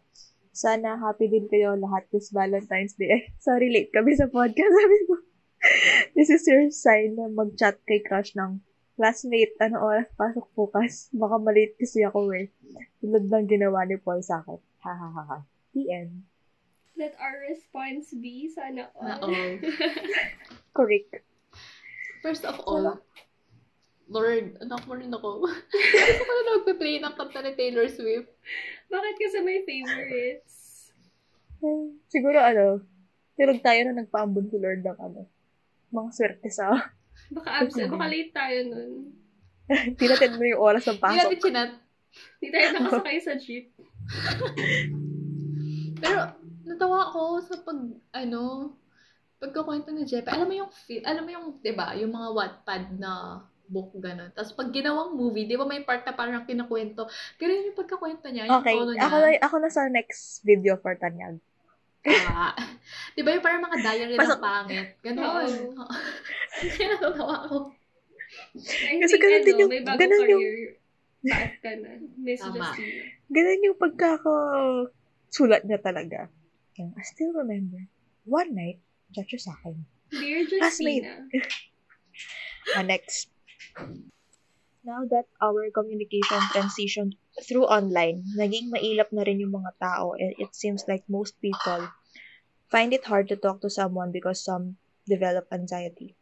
Sana happy din kayo lahat this Valentine's Day. Eh, sorry, late kami sa podcast. Sabi ko, this is your sign na mag-chat kay crush ng classmate, ano oras pasok bukas? Baka malate kasi ako eh. Tulad ng ginawa ni Paul sa akin. Ha ha ha ha. The end. Let our response be, sana all. Correct. First of all, Lord, anak mo rin ako. Gusto ko na nagpe-play ng kanta ni Taylor Swift. Bakit kasi may favorites? Siguro ano, tulog tayo na nagpaambon si Lord ng ano, mga swerte sa, Baka absent, baka late tayo nun. tinatid mo yung oras ng Hindi pasok. natin chinat. Hindi tayo nakasakay sa jeep. Pero, natawa ako sa pag, ano, pagkakwento ni Jeppe. Alam mo yung, fi- alam mo yung, di ba, yung mga Wattpad na book, gano'n. Tapos pag ginawang movie, di ba may part na parang kinakwento. Ganun yung pagkakwento niya, yung Okay, tono niya. ako na, ako na sa next video for Tanyag. Ah. di ba yung parang mga diary Pasok. ng pangit? Ganon. Kaya natatawa ako. I Kasi think, ganun din ano, yung- may bagong ganun yung- career path ka na. Miss Tama. Justina. Ganun yung pagkakasulat niya talaga. Yung, I still remember, one night, siya sa akin. Dear Classmate. Justina. Ah, next. Now that our communication transitioned through online, naging mailap na rin yung mga tao and it seems like most people find it hard to talk to someone because some develop anxiety.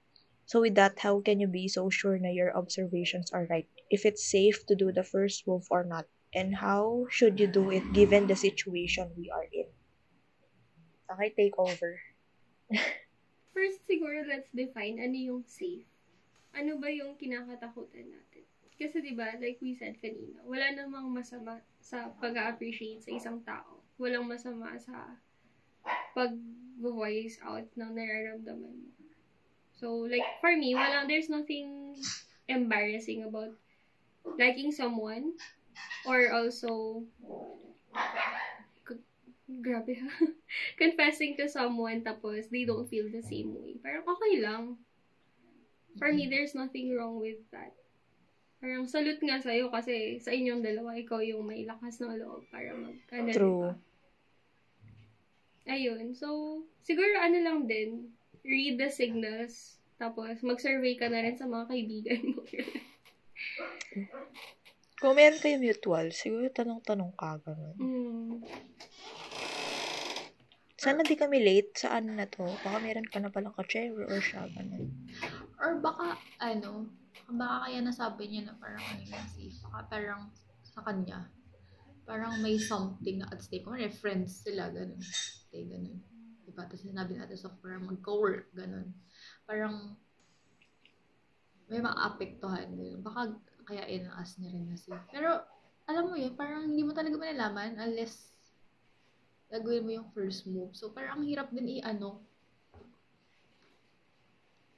So with that, how can you be so sure na your observations are right? If it's safe to do the first move or not? And how should you do it given the situation we are in? Okay, take over. First, siguro, let's define ano yung safe. Ano ba yung kinakatakutan natin? Kasi, di ba, like we said kanina, wala namang masama sa pag-appreciate sa isang tao. Walang masama sa pag-voice out ng nararamdaman mo. So, like, for me, walang, there's nothing embarrassing about liking someone or also grabe ha. Confessing to someone tapos they don't feel the same way. Parang okay lang. For me, there's nothing wrong with that. Parang salute nga sa'yo kasi sa inyong dalawa, ikaw yung may lakas ng loob para mag, ano, True. diba? Ayun. So, siguro ano lang din, read the signals, tapos mag-survey ka na rin sa mga kaibigan mo. Kung meron kayo mutual, siguro tanong-tanong ka, ganun. Mm. Sana di kami late sa ano na to. Baka meron ka na palang ka-chair or siya, ganun. Or baka, ano, baka kaya nasabi niya na parang ano si, baka parang sa kanya, parang may something na at stake. Kung friends sila, ganun. Okay, ganun. Diba? Tapos sinabi natin sa parang mag-co-work, ganun. Parang, may maapektuhan. Ganun. Baka kaya inaas niya rin na si. Pero, alam mo yun, parang hindi mo talaga malalaman unless gagawin mo yung first move. So, parang ang hirap din i-ano.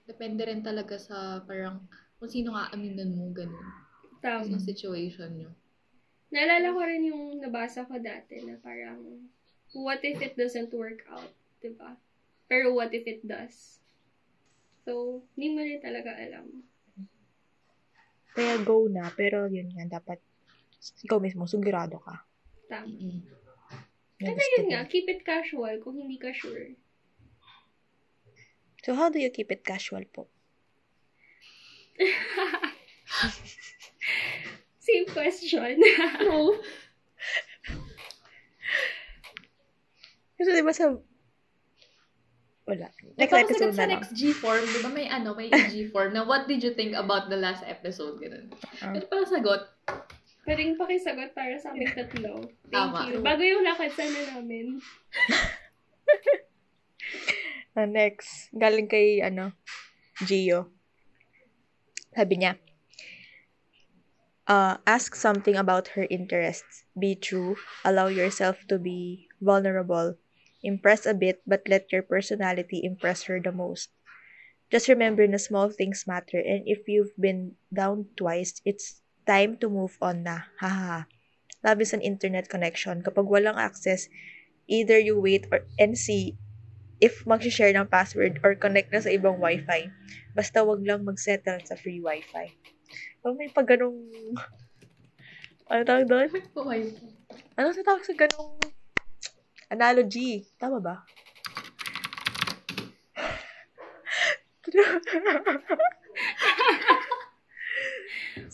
Depende rin talaga sa parang kung sino nga aminan mo, ganun. Tama. Sa situation nyo. Naalala ko rin yung nabasa ko dati na parang, what if it doesn't work out, di ba? Pero what if it does? So, hindi mo rin talaga alam. Kaya go na, pero yun nga, dapat ikaw mismo, sigurado ka. Tama. Pero gusto yun nga, keep it casual kung hindi ka sure. So, how do you keep it casual po? Same question. No. Kasi di ba sa... Wala. Next Tapos episode na sa lang. next G-form, di ba may ano, may G-form na what did you think about the last episode? Ganun. Ah. Pwede pala sagot. Pwedeng pakisagot para sa aming tatlo. Thank Tama. you. Bago yung lakad sana namin. Ah, next. Galing kay, ano, Gio. Sabi niya, uh, ask something about her interests. Be true. Allow yourself to be vulnerable. Impress a bit, but let your personality impress her the most. Just remember na small things matter, and if you've been down twice, it's time to move on na. Haha. Love is an internet connection. Kapag walang access, either you wait or and see if mag-share ng password or connect na sa ibang wifi. Basta wag lang mag-settle sa free wifi. Oh, may pag ganong... Ano tawag doon? Ano sa tawag sa ganong analogy? Tama ba?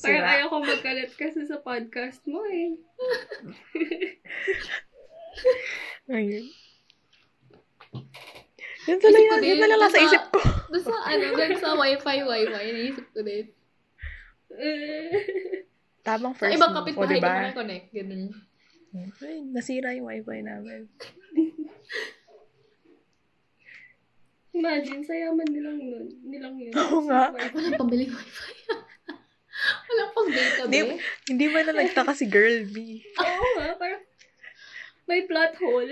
Parang Sira. ayaw ko magkalat kasi sa podcast mo eh. Ayun. Yun yan. din, Yun pala nasa basta- isip ko. Doon sa, ano, doon sa wifi, wifi, naisip ko din. Tamang Sa first ibang move. O, kapitbahay diba? ka connect ganun. Ay, nasira yung wifi namin. Imagine, sayaman nilang nun. Nilang yun. Oo nga. Walang pambiling wifi. Walang pang data, Di, be. hindi man na nagtaka si Girl B. Oo nga, parang may plot hole.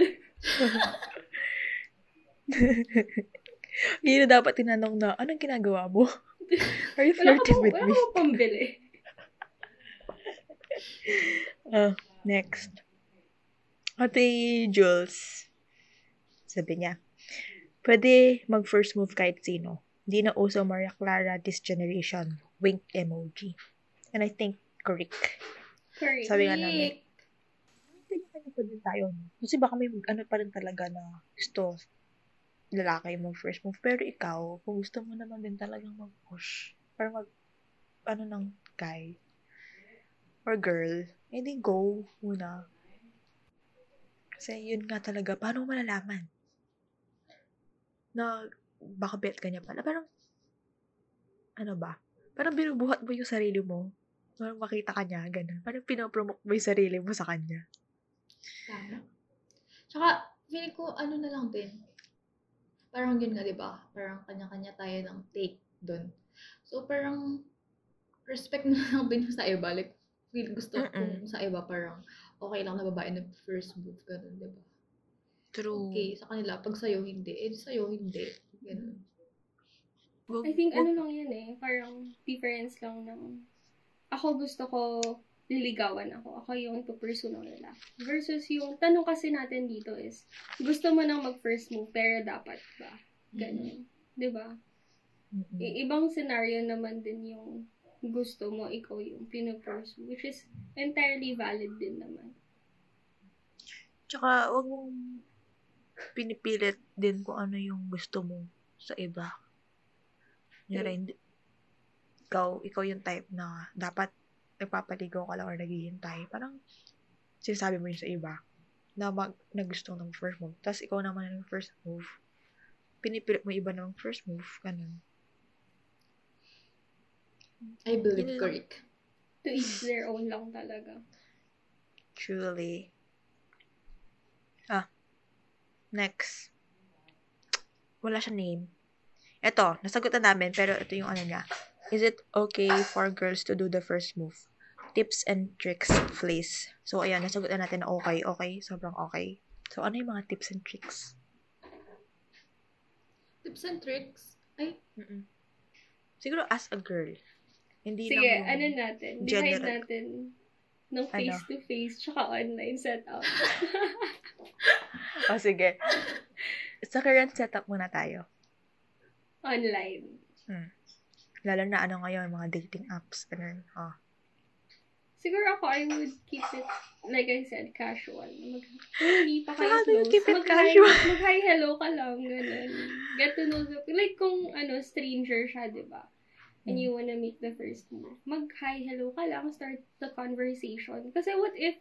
Hindi na dapat tinanong na, anong ginagawa mo? Are you Wala flirting with wala me? ka bang pambili. Ah, next. Ate Jules. Sabi niya, pwede mag-first move kahit sino. Hindi na uso Maria Clara this generation. Wink emoji. And I think correct. Correct. Sabi nga namin. Hindi din tayo. Kasi baka may ano pa rin talaga na gusto lalaki mo first move. Pero ikaw, kung gusto mo naman din talagang mag-push or mag, ano ng guy or girl, edi go muna. Kasi yun nga talaga, paano malalaman? Na baka bet ka niya pala. Parang, ano ba? Parang binubuhat mo yung sarili mo. Parang makita ka niya, ganun. Parang pinopromote mo yung sarili mo sa kanya. Tama. Tsaka, feeling ko, ano na lang din. Parang yun nga, di ba? Parang kanya-kanya tayo ng take doon. So, parang, respect na lang din sa iba. Like, feel gusto kung sa iba, parang, okay lang na babae na first move, ganun, di ba? True. Okay, sa kanila, pag sa'yo hindi, eh, sa'yo hindi. Ganun. I think ano lang yan eh, parang difference lang ng ako gusto ko liligawan ako. Ako yung pupursue ng lalaki. Versus yung tanong kasi natin dito is, gusto mo nang mag-first move, pero dapat ba? Ganun. Di ba? Mm-mm. I- ibang scenario naman din yung gusto mo, ikaw yung pinupursue, which is entirely valid din naman. Tsaka, wag mong pinipilit din kung ano yung gusto mo sa iba. Kunyari, hindi- ikaw, ikaw yung type na dapat nagpapaligaw ka lang or naghihintay, parang sinasabi mo yun sa iba na, mag, na gusto ng first move. Tapos ikaw naman ang first move. Pinipilit mo iba ng first move. Ganun. I believe correct. To each their own lang talaga. Truly. Ah. Next. Wala siya name. Ito, nasagot na namin, pero ito yung ano niya. Is it okay for girls to do the first move? Tips and tricks, please. So, ayan, nasagot na natin na okay, okay, sobrang okay. So, ano yung mga tips and tricks? Tips and tricks. Ay, Mm-mm. Siguro as a girl. Hindi Sige, lang ano natin? Divide general. natin ng Ano? face-to-face tsaka online setup. Oh, sige. Sa current setup muna tayo. online. Lalo na ano ngayon, mga dating apps. Ganun. Oh. Siguro ako, I would keep it, like I said, casual. Mag, hindi pa kayo close, keep it mag-hi, casual? mag-hi, hello ka lang, ganun. Get to know the, like kung, ano, stranger siya, di ba? And you wanna make the first move. Mag-hi, hello ka lang, start the conversation. Kasi what if,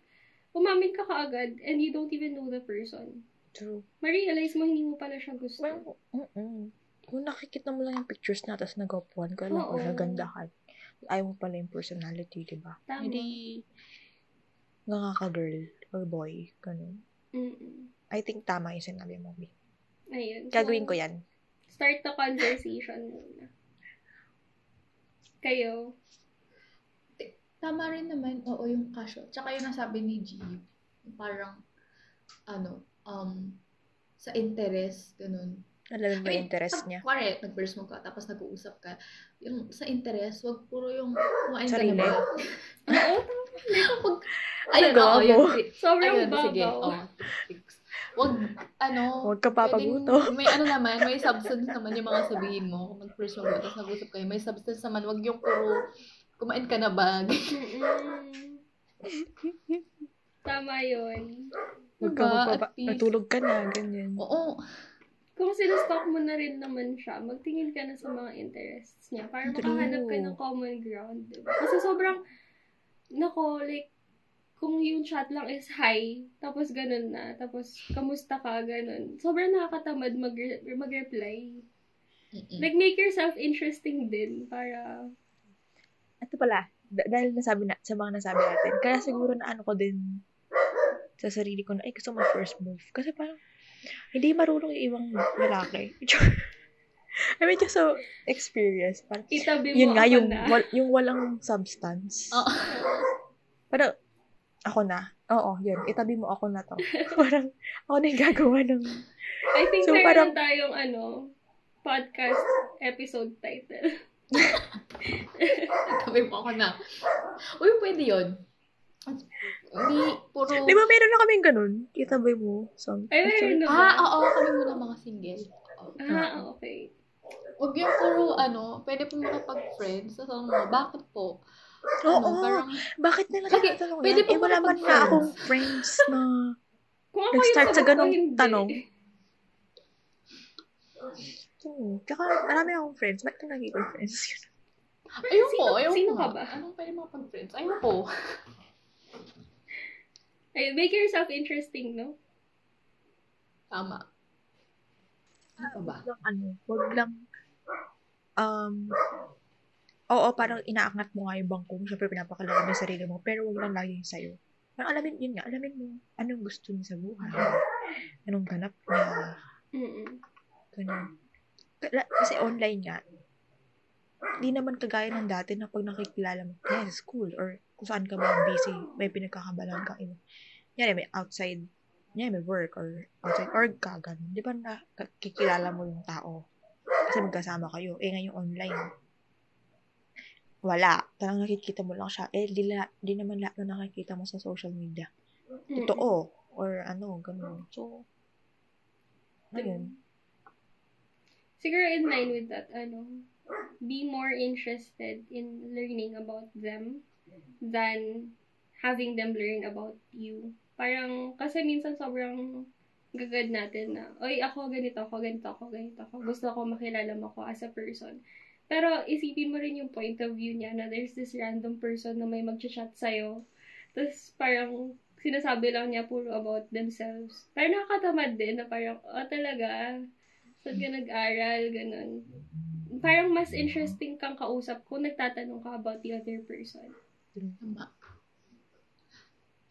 umamin ka kaagad and you don't even know the person? True. Ma-realize mo, hindi mo pala siya gusto. Well, mm Kung nakikita mo lang yung pictures na, tapos nagapuan ka lang, Oo. or nagandahan, ayaw mo pala yung personality, di ba? Tama. Hindi nga ka girl or boy, ganun. Mm-mm. I think tama yung sinabi mo, B. Ayun. So, Gagawin ko yan. Start the conversation muna. Kayo. tama rin naman, oo, yung casual. Tsaka yung nasabi ni G, parang, ano, um, sa interest, ganun. Alam mo I yung mean, interest pag- niya. Kuwari, nag-first mo ka, tapos nag-uusap ka. Yung sa interest, wag puro yung kumain ka na ba? Oo, pag, Ano ayun, oo, yun. mo? sobrang Ayun, sige. babaw. Oh, tips. Wag, ano, Huwag ka papaguto. pwedeng- may ano naman, may substance naman yung mga sabihin mo. Kung mag-first mo ka, tapos nag-usap kayo, may substance naman. Wag yung puro, kumain ka na ba? Tama yun. Huwag ka Diba? magpapa- natulog ka na, ganyan. Oo. Kung sinustalk mo na rin naman siya, magtingin ka na sa mga interests niya para makahanap ka ng common ground. Diba? Kasi sobrang, nako, like, kung yung chat lang is hi, tapos ganun na, tapos kamusta ka, ganun. Sobrang nakakatamad mag- mag-reply. Mm-mm. Like, make yourself interesting din para Ito pala, da- dahil nasabi na, sa mga nasabi natin, kaya siguro na ano ko din sa sarili ko na, ay, gusto mo first move. Kasi parang, hindi marunong ibang lalaki. I mean, just so experience. Parang, itabi mo yun nga, yung, na. wal, yung walang substance. Oo. Pero, ako na. Oo, yun. Itabi mo ako na to. parang, ako na yung gagawa ng... I think So, parang- tayong ano, podcast episode title. Sabi mo ako na. Uy, pwede yun. Hindi, puro... Di ba meron na kaming ganun? Itabi mo. Some, Ay, meron? Ah, oo, kami muna mga single. Oo. Ah, okay. Huwag yung puro, ano, pwede po makapag-friends. So, ano, bakit po? Oo, Ano, parang, bakit nila Lagi- tinatanong pwede yan? pa Eh, wala man na akong friends na... Kung ako Nag-start sa ganong hindi. tanong. Hmm. Tsaka, marami akong friends. Ba't ka nagiging friends? ayun Sino- po, ayun sino po ka nga. ba? Anong pwede makapag-friends? Ayun po. Ay, make yourself interesting, no? Tama. Ano ba? Wag lang, ano, wag lang, um, oo, parang inaangat mo nga yung bangko mo. Siyempre, pinapakilala mo yung sarili mo. Pero wag lang laging sa'yo. Parang alamin, yun nga, alamin mo anong gusto niya sa buhay. Anong ganap niya. Mm-mm. Ganyan. Kasi online nga, di naman kagaya ng dati na pag nakikilala mo, sa school or kung saan ka ba busy, may pinagkakabalan ka. Iba. Yan, may outside, yan, may work or outside org ka, ganun. Di ba nakikilala mo yung tao? Kasi magkasama kayo. Eh, ngayon online, wala. Talagang nakikita mo lang siya. Eh, di, la, di naman lahat na nakikita mo sa social media. Mm-mm. Totoo. Or ano, ganun. So, ayun. Siguro in line with that, ano, be more interested in learning about them than having them learn about you. Parang, kasi minsan sobrang gagad natin na, oy, ako ganito, ako ganito, ako ganito, ako. Gusto ko makilala mo ako as a person. Pero isipin mo rin yung point of view niya na there's this random person na may mag-chat sa'yo. Tapos parang sinasabi lang niya puro about themselves. Pero nakakatamad din na parang, oh talaga, saan ka nag-aral, ganun. Parang mas interesting kang kausap kung nagtatanong ka about the other person. Tama.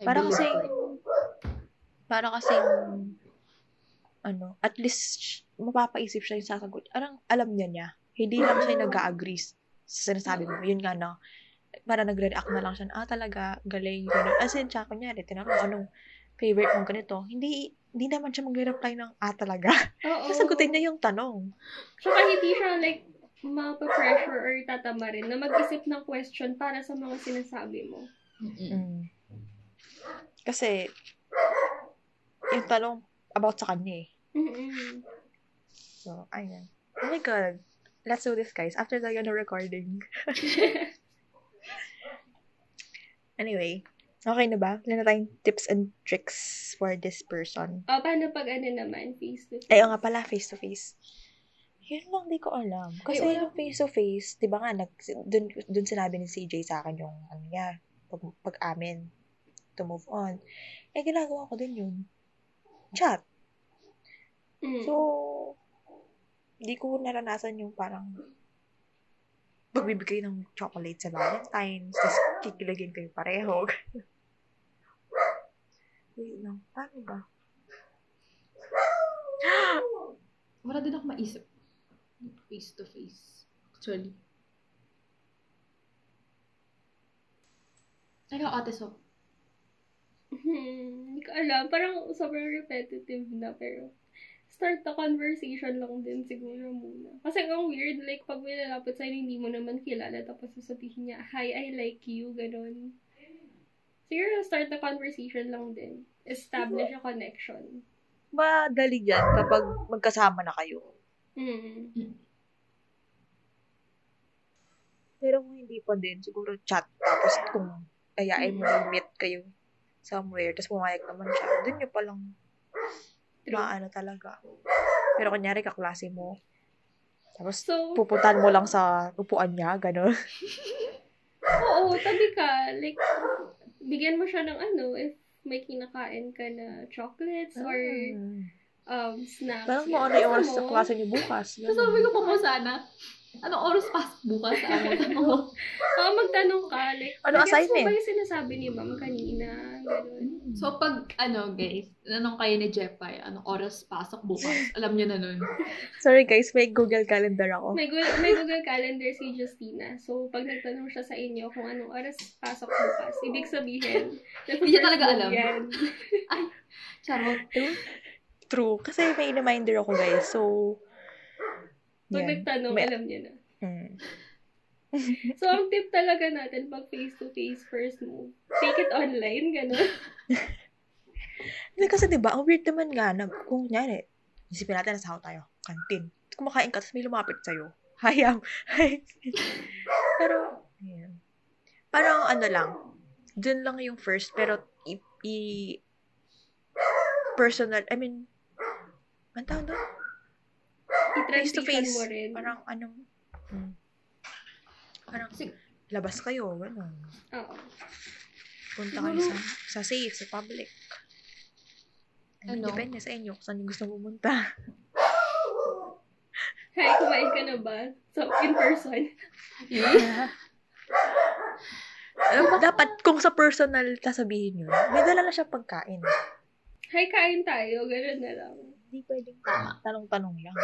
I Para kasi, para kasi, ano, at least, mapapaisip siya yung sasagot. Arang, alam niya niya. Hindi lang siya nag-agree sa sinasabi mo. Yun nga, no. Para nagre-react na lang siya, ah, talaga, galing, gano'n. As in, siya, kunyari, tinanong mo, anong favorite mong ganito. Hindi, hindi naman siya mag-reply ng, ah, talaga. Oo. Sasagutin niya yung tanong. Tsaka hindi siya like mapa-pressure or tatama rin na mag-isip ng question para sa mga sinasabi mo. Mm-mm. Mm. Kasi, yung tanong about sa kanya eh. Mm-mm. So, ayun. Oh my God. Let's do this, guys. After the ano, recording. anyway, okay na ba? Wala na tayong tips and tricks for this person. O, paano pag ano naman, face to face? Ay, oo nga pala, face-to-face. Yun lang, di ko alam. Kasi Ay, yung face-to-face, di ba nga, nag, dun, dun sinabi ni CJ sa akin yung, ano niya, pag, pag-amin, to move on. Eh, ginagawa ko din yun. Chat. Mm. So, hindi ko naranasan yung parang pagbibigay ng chocolate sa Valentine's, tapos kikiligin kayo pareho. Wait lang, paano ba? Wala din ako maisip. Face to face. Actually. Ikaw, ate, so. Hmm, hindi ko alam. Parang sobrang repetitive na, pero start the conversation lang din siguro muna. Kasi ang weird, like, pag may lalapit sa'yo, hindi mo naman kilala, tapos sasabihin niya, hi, I like you, ganun. Siguro start the conversation lang din. Establish a connection. Madali yan kapag magkasama na kayo. Mm. Pero kung hindi pa din, siguro chat. Tapos kung ayain mo mag-meet kayo somewhere, tapos pumayag naman siya, dun nyo palang maano talaga. Pero kunyari kaklase mo, tapos So, pupuntahan mo lang sa upuan niya, gano'n. oo, tabi ka. Like, bigyan mo siya ng ano, if may kinakain ka na chocolates or um, snacks. Parang mo ano yung oras sa mo. klase niyo bukas. So, sabi ko pa po sana, anong oras pasok bukas sa amin? Ano? Oo, magtanong ka. Like, Ano assignment? mo ba yung sinasabi ni ma'am kanina? Ganun. So, pag, ano, guys, anong kayo ni Jepay, anong oras pasok bukas? Alam niyo na nun. Sorry guys, may Google Calendar ako. May, Google, may Google Calendar si Justina. So, pag nagtanong siya sa inyo kung anong oras pasok bukas, ibig sabihin, Hindi niya talaga alam. Yan. Charot. True. Kasi may reminder ako guys. So, Pag yan. nagtanong, May- alam niya na. Hmm. So, ang tip talaga natin pag face-to-face first move, take it online, gano'n. Kasi diba, ang weird naman nga na kung nyari, isipin natin nasa tayo, kantin. Kumakain ka, tapos may lumapit sa'yo. Hayam. pero, ayan. Parang ano lang, dun lang yung first, pero i, i- personal, I mean, ang tawag doon? Face to face. mo rin. Parang anong, hmm. parang Sige. labas kayo, gano'n. Oo. Punta kayo sa, sa safe, sa public. I mean, Ano? Depende sa inyo kung saan yung gusto pumunta. Hi, kumain ka na ba? So, in person. Alam, dapat kung sa personal sasabihin yun, may dala na siya pagkain. Hi, kain tayo. Gano'n na lang. Hindi pwedeng Tama. tanong-tanong lang.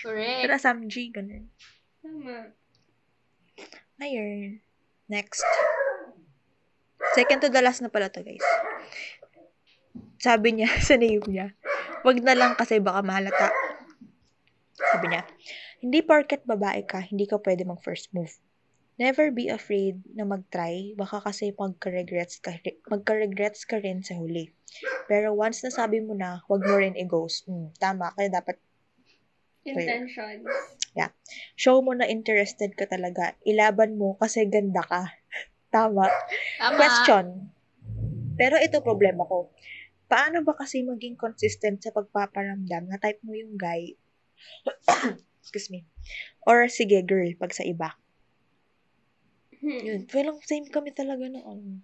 Correct. Pero Samji, ganun. Tama. Ayun. Next. Second to the last na pala to, guys. Sabi niya sa name niya, wag na lang kasi baka mahalata. Sabi niya, hindi porket babae ka, hindi ka pwede mag first move. Never be afraid na mag-try, baka kasi magka-regrets ka, magka-regrets ka rin sa huli. Pero once na sabi mo na, wag mo rin i-ghost. Mm, tama, kaya dapat Intentions. show mo na interested ka talaga. Ilaban mo kasi ganda ka. Tama. Tama. Question. Pero ito problema ko. Paano ba kasi maging consistent sa pagpaparamdam na type mo yung guy Excuse me. Or sige, girl, pag sa iba. Hmm. Yun. Pero same kami talaga na ano.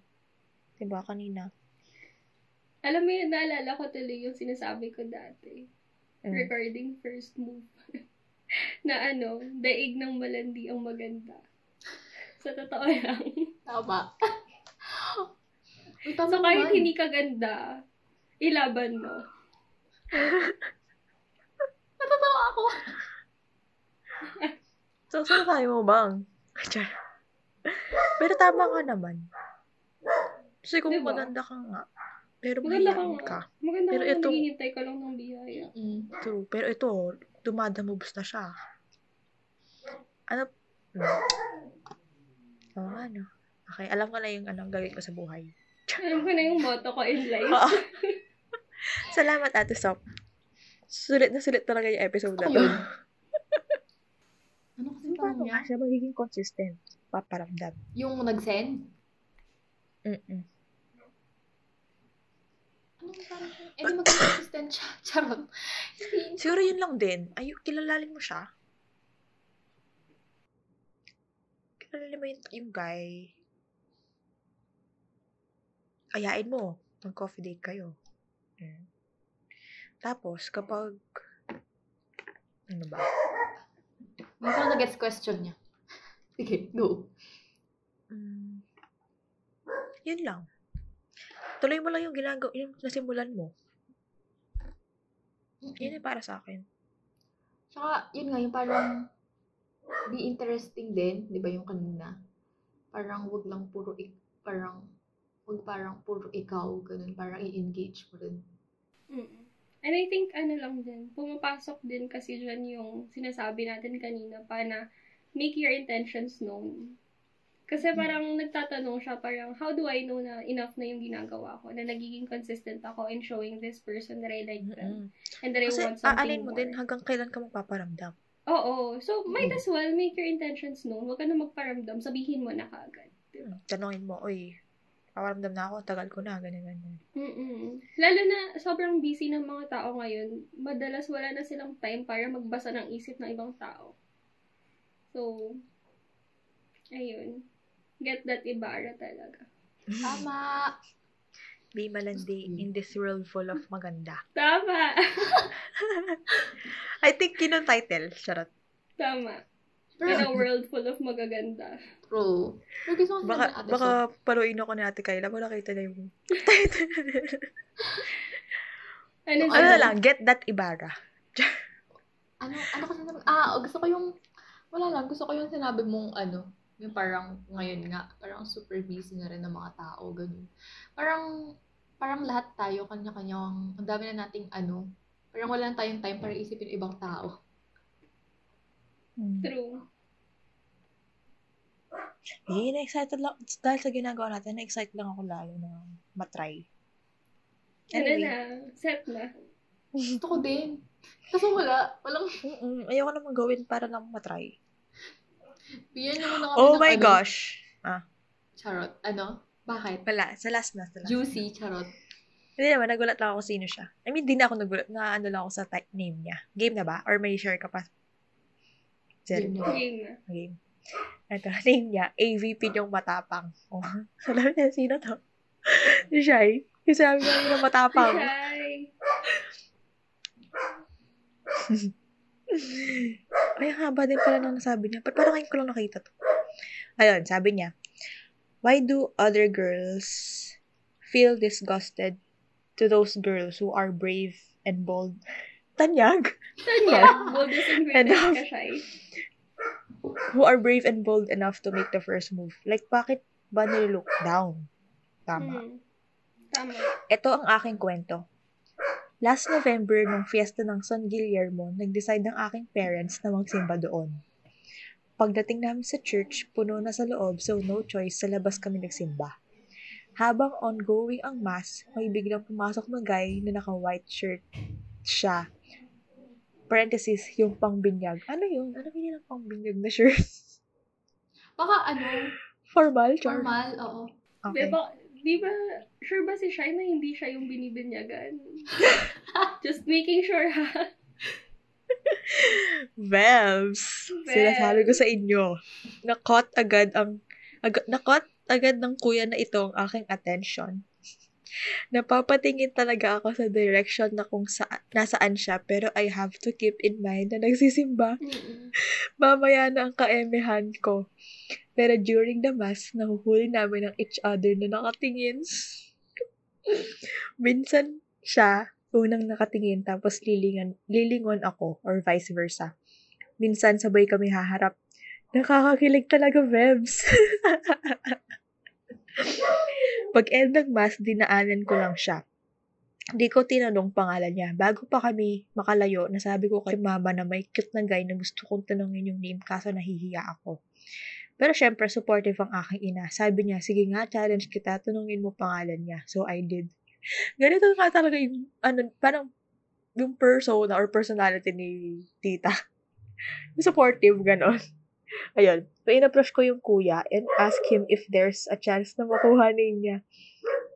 Diba, kanina. Alam mo yun, naalala ko tuloy yung sinasabi ko dati. Mm. Regarding first move. na ano, daig ng malandi ang maganda. Sa totoo lang. Tama. Uy, tama So kahit naman. hindi ka ganda, ilaban mo. Natatawa ako. So, saan tayo mo bang? Char. Pero tama ka naman. Kasi kung Diba? maganda ka nga, pero Maganda ka ka. Maganda Pero ka ito- naghihintay ka lang ng biyaya. Mm. True. Pero ito, dumadamobs na siya. Ano? Hmm. Oo nga, no? Okay, alam ko na yung anong gagawin ko sa buhay. Alam ko na yung motto ko in life. Oo. Salamat, Ate Sop. Sulit na sulit talaga yung episode na to. Ano kasi Paano niya? nga siya magiging consistent? Paparamdam. Yung nag-send? Mm-mm. Ano parang, eh di mag-consistent siya. Charot. Siguro yun lang din. Ay, kilalalin mo siya. Kilalalin mo yung, yung guy. Ayain mo. Mag-coffee date kayo. Mm. Tapos, kapag... Ano ba? Hindi ko na-gets question niya. Sige, go. Mm, yun lang. Tuloy mo lang yung ginagawa, yung nasimulan mo. Yun yung para sa akin. Tsaka, yun nga, yung parang be interesting din, di ba yung kanina? Parang wag lang puro, ik, parang, wag parang puro ikaw, ganun, parang i-engage mo rin. Mm. And I think, ano lang din, pumapasok din kasi dyan yung sinasabi natin kanina pa na make your intentions known. Kasi parang nagtatanong siya, parang, how do I know na enough na yung ginagawa ko? Na nagiging consistent ako in showing this person that I like them. Mm-mm. And that I Kasi want something aalin mo more. din hanggang kailan ka magpaparamdam. Oo. So, might Mm. as well make your intentions known. Huwag ka na magparamdam. Sabihin mo na kaagad. Diba? Tanongin mo, oy, paparamdam na ako, tagal ko na, ganyan, ganyan. Mm-mm. Lalo na sobrang busy ng mga tao ngayon, madalas wala na silang time para magbasa ng isip ng ibang tao. So, ayun. Get that ibara talaga. Tama! Be malandi in this world full of maganda. Tama! I think yun ang title. Charot. Tama. In a world full of magaganda. true. Pero gusto ko Baka, baka so, paluin ako ni Ate Kayla. Wala kita na yung title. Ano, ano lang, get that Ibarra. ano, ano kasi naman, ah, gusto ko yung, wala lang, gusto ko yung sinabi mong, ano, yung parang, ngayon nga, parang super busy na rin ng mga tao, ganun. Parang, parang lahat tayo, kanya-kanyang, ang dami na nating, ano, parang wala na tayong time para isipin yung ibang tao. True. Eh, na-excited lang. Dahil sa ginagawa natin, na-excite lang ako lalo na matry. Ano Anyway. na? Set na. Gusto ko din. Kaso wala, walang, Mm-mm, ayoko naman gawin para lang matry. Bigyan niyo muna kami Oh ng, my ano, gosh. Charot. Ano? Bakit? Wala, sa last na. Sa last. Juicy, charot. Hindi naman, nagulat lang ako sino siya. I mean, di na ako nagulat. Na ano lang ako sa type name niya. Game na ba? Or may share ka pa? Zero. Game na. Game na. Game. Ito, name niya, AVP yung matapang. Oh, alam niya, sino to? Si Shai. Yung sabi niya yung matapang. Shy. Ay, haba din pala nang nasabi niya. Ba't parang ngayon ko lang nakita to? Ayun, sabi niya, Why do other girls feel disgusted to those girls who are brave and bold? Tanyag! Tanya, boldest ingredient Enough. ka, Shy. Who are brave and bold enough to make the first move. Like, bakit ba nililook down? Tama. Hmm. Tama. Ito ang aking kwento. Last November, nung fiesta ng San Guillermo, nag-decide ng aking parents na magsimba doon. Pagdating namin sa church, puno na sa loob so no choice, sa labas kami nagsimba. Habang ongoing ang mass, may biglang pumasok na guy na naka-white shirt siya. Parenthesis, yung pangbinyag. Ano yun? Ano yun ang pangbinyag na shirt? Baka ano, Formal? Char? formal, oo. Okay. Di ba, di ba, sure ba si Shy na hindi siya yung binibinyagan? Just making sure, ha? Vebs. Sinasabi ko sa inyo, na-caught agad ang, ag- na-caught agad ng kuya na ito ang aking attention. Napapatingin talaga ako sa direction na kung sa, nasaan siya, pero I have to keep in mind na nagsisimba. Mm-mm. Mamaya na ang kaemehan ko. Pero during the mass, nahuhuli namin ang each other na nakatingin. Minsan siya, unang nakatingin, tapos lilingan, lilingon ako, or vice versa. Minsan sabay kami haharap. Nakakakilig talaga, Vebs. Pag end ng mass, dinaanan ko lang siya. Hindi ko tinanong pangalan niya. Bago pa kami makalayo, nasabi ko kay mama na may cute na guy na gusto kong tanongin yung name kaso nahihiya ako. Pero syempre, supportive ang aking ina. Sabi niya, sige nga, challenge kita, tanongin mo pangalan niya. So, I did. Ganito nga talaga yung, ano, parang, yung persona or personality ni tita. supportive, ganon. Ayun. So, in-approach ko yung kuya and ask him if there's a chance na makuha niya.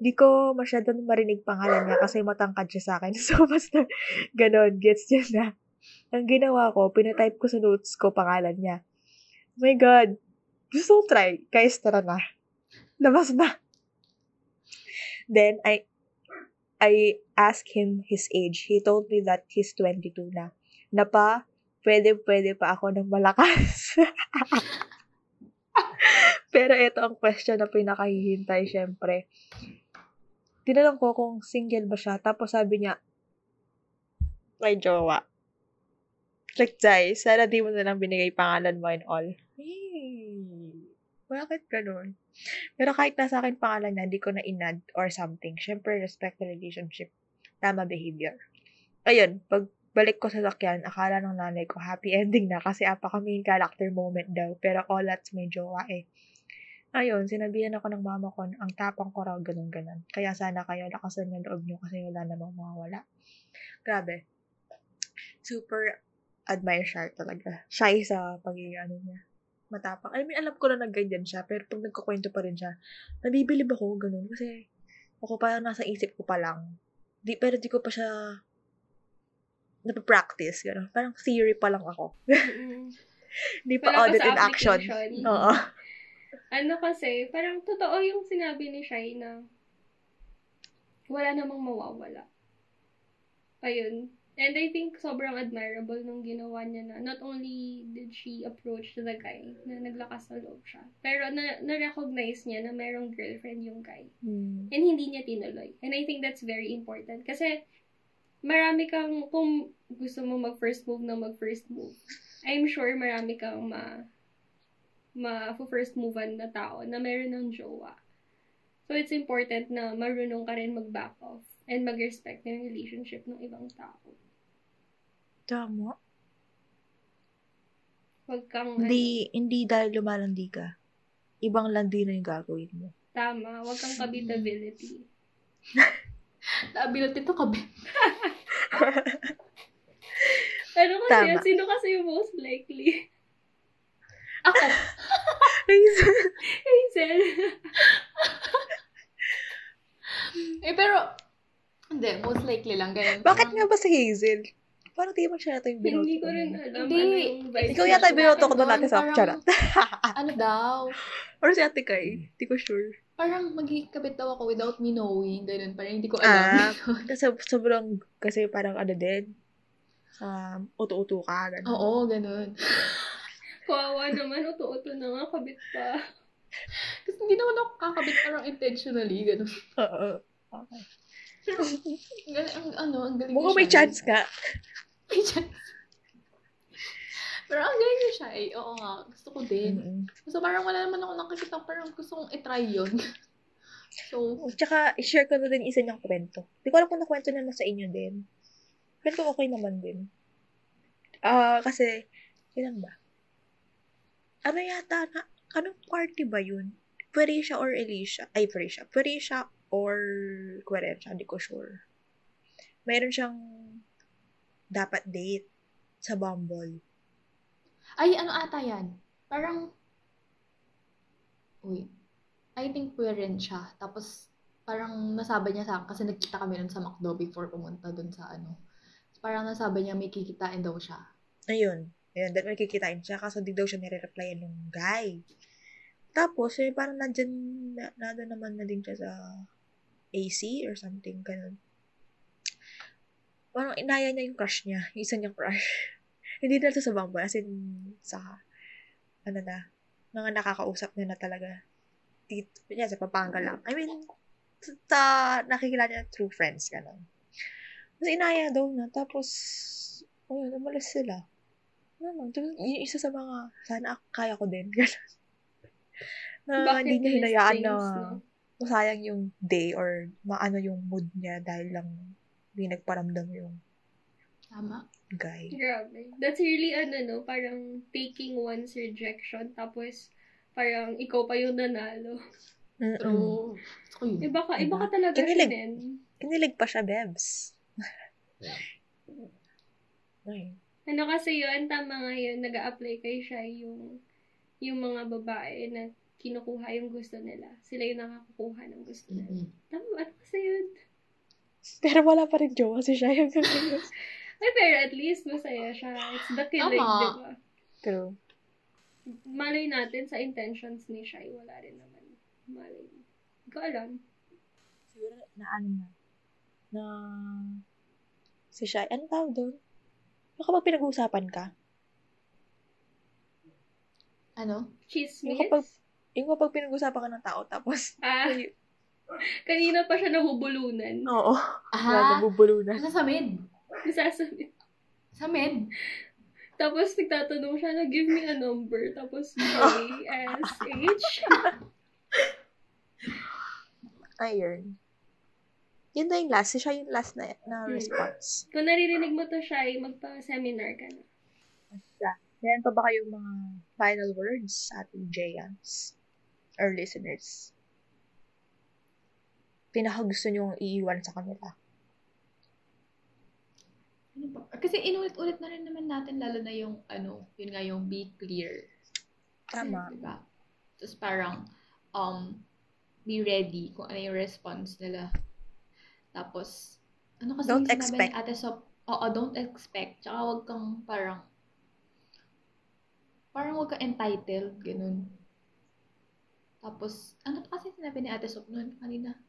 Di ko masyadong marinig pangalan niya kasi matangkad siya sa akin. So, basta ganon, gets niya na. Ang ginawa ko, pinatype ko sa notes ko pangalan niya. Oh my God. Gusto ko try. Guys, tara na. Labas na. Then, I I asked him his age. He told me that he's 22 na. Na pa, pwede-pwede pa ako ng malakas. Pero ito ang question na pinakahihintay, syempre. Tinanong ko kung single ba siya. Tapos sabi niya, may jowa. Like, Jai, sana di mo na lang binigay pangalan mo and all. Bakit ganun? Pero kahit nasa akin pangalan niya, hindi ko na inad or something. Syempre, respect the relationship. Tama behavior. Ayun, pag balik ko sa sakyan, akala ng nanay ko happy ending na kasi apa kami character moment daw. Pero all that's may jowa eh. Ayun, sinabihan ako ng mama ko, ang tapang ko raw, ganun-ganun. Kaya sana kayo lakasan yung loob nyo kasi wala namang mawawala. Grabe. Super admire siya talaga. Shy sa pagiging ano niya. Matapang. I mean, alam ko na nagganyan siya, pero pag nagkukwento pa rin siya, nabibilib ako, ganun. Kasi, ako parang nasa isip ko pa lang. Di, pero di ko pa siya napapractice, gano'n. Parang theory pa lang ako. Mm-mm. Di pa audit in action. Oo. ano kasi, parang totoo yung sinabi ni Shai na wala namang mawawala. Ayun. And I think sobrang admirable nung ginawa niya na not only did she approach the guy na naglakas na loob siya, pero na, na-recognize niya na merong girlfriend yung guy. Hmm. And hindi niya tinuloy. And I think that's very important. Kasi marami kang, kung gusto mo mag-first move na mag-first move, I'm sure marami kang ma ma-first movean na tao na meron ng jowa. So, it's important na marunong ka rin mag-back off and mag-respect yung relationship ng ibang tao. Tama. Huwag kang, Hindi, hindi dahil lumalandi ka. Ibang landi na yung gagawin mo. ano, tama, huwag kang kabitability. Ability to kabi. Pero kasi, Tama. sino kasi yung most likely? Ako. Hazel. Eh, pero, hindi, most likely lang. Ganun. Bakit nga ba si Hazel? Parang di mo siya yata yung binoto Hindi ko rin alam Hindi. ano yung Ikaw yata yung binoto ko doon natin sa charot. ano daw? Or si Ate Kai. Hindi ko sure. Parang magkikabit daw ako without me knowing. Ganun. Parang hindi ko alam. Ah, kasi sobrang, kasi parang ano din, um, uto-uto ka, gano'n. Oo, ganun. Kawawa naman, uto-uto na nga, kabit pa. Kasi hindi naman ako kakabit parang intentionally. Ganun. Oo. Okay. Ganun, ang, ano, ang galing Mukhang may chance ka. Pero ang galing ni Shai. Oo nga. Gusto ko din. Mm-mm. So parang wala naman ako nakikita. Parang gusto kong itry yun. so, Tsaka, i-share ko na din isa niyang kwento. Hindi ko alam kung nakwento na na sa inyo din. Pero okay naman din. Ah, kasi, ilan ba? Ano yata na, anong party ba yun? Purisha or Alicia? Ay, Purisha. Purisha or Querencia, hindi ko sure. Meron siyang dapat date sa Bumble. ay ano ata yan? Parang, uy, I think rin siya. Tapos, parang nasabi niya sa akin kasi nagkita kami nun sa McDo before pumunta dun sa ano. parang nasabi niya may kikitain daw siya. Ayun. Ayun, dahil may kikitain siya. Kaso di daw siya nire-replyan ng guy. Tapos, eh, parang nandyan, na, nado naman na din siya sa AC or something, ganun. Parang inaya niya yung crush niya, yung isa niyang crush. Hindi na to sa bangboy, as in, sa, ano na, mga nakakausap niya na talaga. Dito, niya, sa Pampanga lang. I mean, sa, nakikilala niya true friends, ganun. Tapos inaya daw na, tapos, ayun, umalis sila. Ano, tapos, yung isa sa mga, sana kaya ko din, ganun. Na Bucket hindi niya hinayaan na no? masayang yung day or maano yung mood niya dahil lang hindi nagparamdam yung Tama. guy. Grabe. That's really, ano, no, parang taking one's rejection, tapos parang ikaw pa yung nanalo. Mm-mm. True. Yun. Iba ka, iba Diba? ka talaga Kinilig. siya din. Kinilig pa siya, Bebs. Ay. Ano kasi yun, tama nga yun, nag apply kay siya yung, yung mga babae na kinukuha yung gusto nila. Sila yung nakakakuha ng gusto nila. Mm-mm. Tama, ano kasi yun? Pero wala pa rin jowa si siya yung Ay, pero at least masaya siya. It's the killing, Tama. di ba? True. Malay natin sa intentions ni Shai, wala rin naman. Malay. Hindi ko alam. Siguro na ano na. Na si Shai, ano tawag doon? Yung kapag pinag-uusapan ka, Ano? Chismis? yung kapag, yung kapag pinag-uusapan ka ng tao, tapos, Ah, kanina pa siya nahubulunan. oo, Ah, nabubulunan. nasa sa med. Nasasabi. Sa med. Tapos nagtatanong siya na, give me a number. Tapos, J-S-H. Ayun. Yun na yung last. Si siya yung last na, na Hmm. response. Kung naririnig mo to siya, magpa-seminar ka na. Meron pa ba kayong mga final words sa ating Jayans or listeners? Pinaka gusto nyong iiwan sa kanila. Ano? Kasi inulit-ulit na rin naman natin, lalo na yung, ano, yun nga yung be clear. Tama. Diba? Tapos parang, um, be ready kung ano yung response nila. Tapos, ano kasi Don't expect. ni Ate Sop, oo, don't expect. Tsaka wag kang parang, parang wag kang entitled, ganun. Tapos, ano pa kasi sinabi ni Ate Sop noon kanina?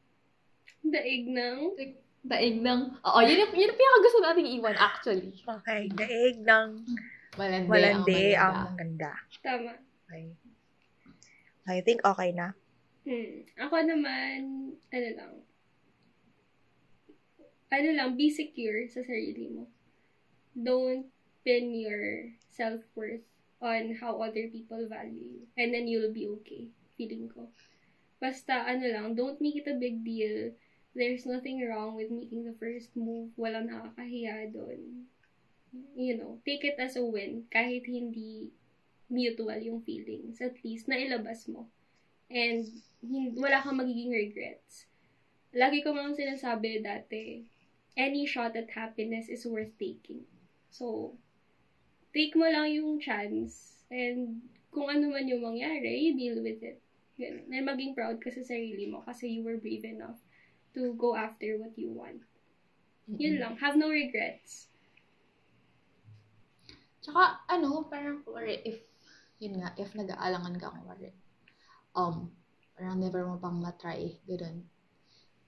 Daig ng... Daig ng, oo, yun yung, yun yung pinakagusto nating iwan, actually. Okay. Daig ng Malandi, malandi ang ang maganda. maganda. Tama. Okay. I think okay na. Hmm. Ako naman, ano lang, ano lang, be secure sa sarili mo. Don't pin your self-worth on how other people value you. And then you'll be okay, feeling ko. Basta, ano lang, don't make it a big deal. There's nothing wrong with making the first move. Walang nakakahiya doon. You know, take it as a win. Kahit hindi mutual yung feelings. At least, nailabas mo. And hin- wala kang magiging regrets. Lagi ko nga sinasabi dati, any shot at happiness is worth taking. So, take mo lang yung chance and kung ano man yung mangyari, deal with it. And maging proud ka sa sarili mo kasi you were brave enough to go after what you want. Yun lang. Have no regrets. Tsaka, ano, parang, kunwari, if, yun nga, if nag-aalangan ka, kunwari, um, parang never mo pang matry, ganun.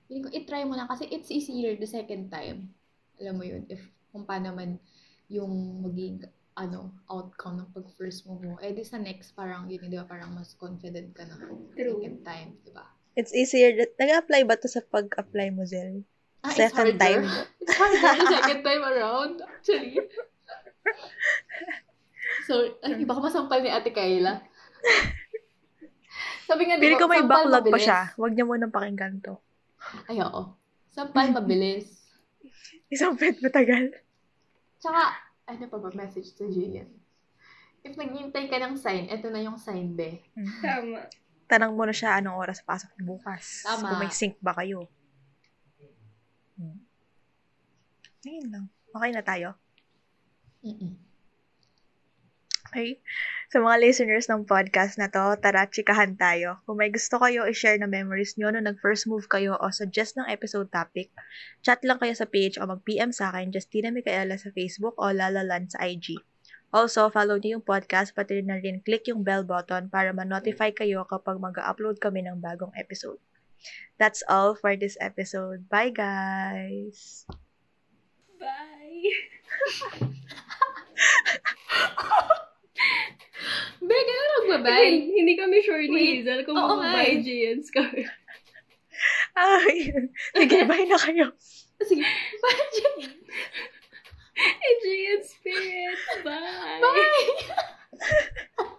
Feeling ko, itry mo na kasi it's easier the second time. Alam mo yun, if, kung paano man yung maging, ano, outcome ng pag-first move mo. Eh, di sa next, parang, yun, di ba, parang mas confident ka na True. second time, di ba? It's easier. that- Nag-apply ba to sa pag-apply mo, Zel? Ah, it's Second harder. time. It's harder the second time around, actually. So, ay, baka masampal ni Ate Kayla. Sabi nga, di Pili ba, ko may backlog pa mabilis. siya. Huwag niya munang pakinggan to. Ay, oo. Sampal mabilis. Isang pet matagal. Tsaka, ano pa ba message to Jian? If naghintay ka ng sign, eto na yung sign, be. Tama. Tanang mo na siya anong oras pasok bukas. Tama. Kung may sync ba kayo. Hmm. Ayun lang. Okay na tayo. Mm-mm. Okay? Sa mga listeners ng podcast na to, tara, chikahan tayo. Kung may gusto kayo i-share na memories nyo nung nag-first move kayo o suggest ng episode topic, chat lang kayo sa page o mag-PM sa akin, Justina Micaela sa Facebook o Lalalan sa IG. Also, follow niyo yung podcast, pati na rin click yung bell button para ma-notify kayo kapag mag-upload kami ng bagong episode. That's all for this episode. Bye, guys! Bye! Be, gano'n Ay, nagbabay. hindi kami sure ni. Hazel kung Oo nga mag-buy eh. Giant Scar. Ay, sige, bye na kayo. Sige, bye, Jen. Giant Spirit! Bye! Bye!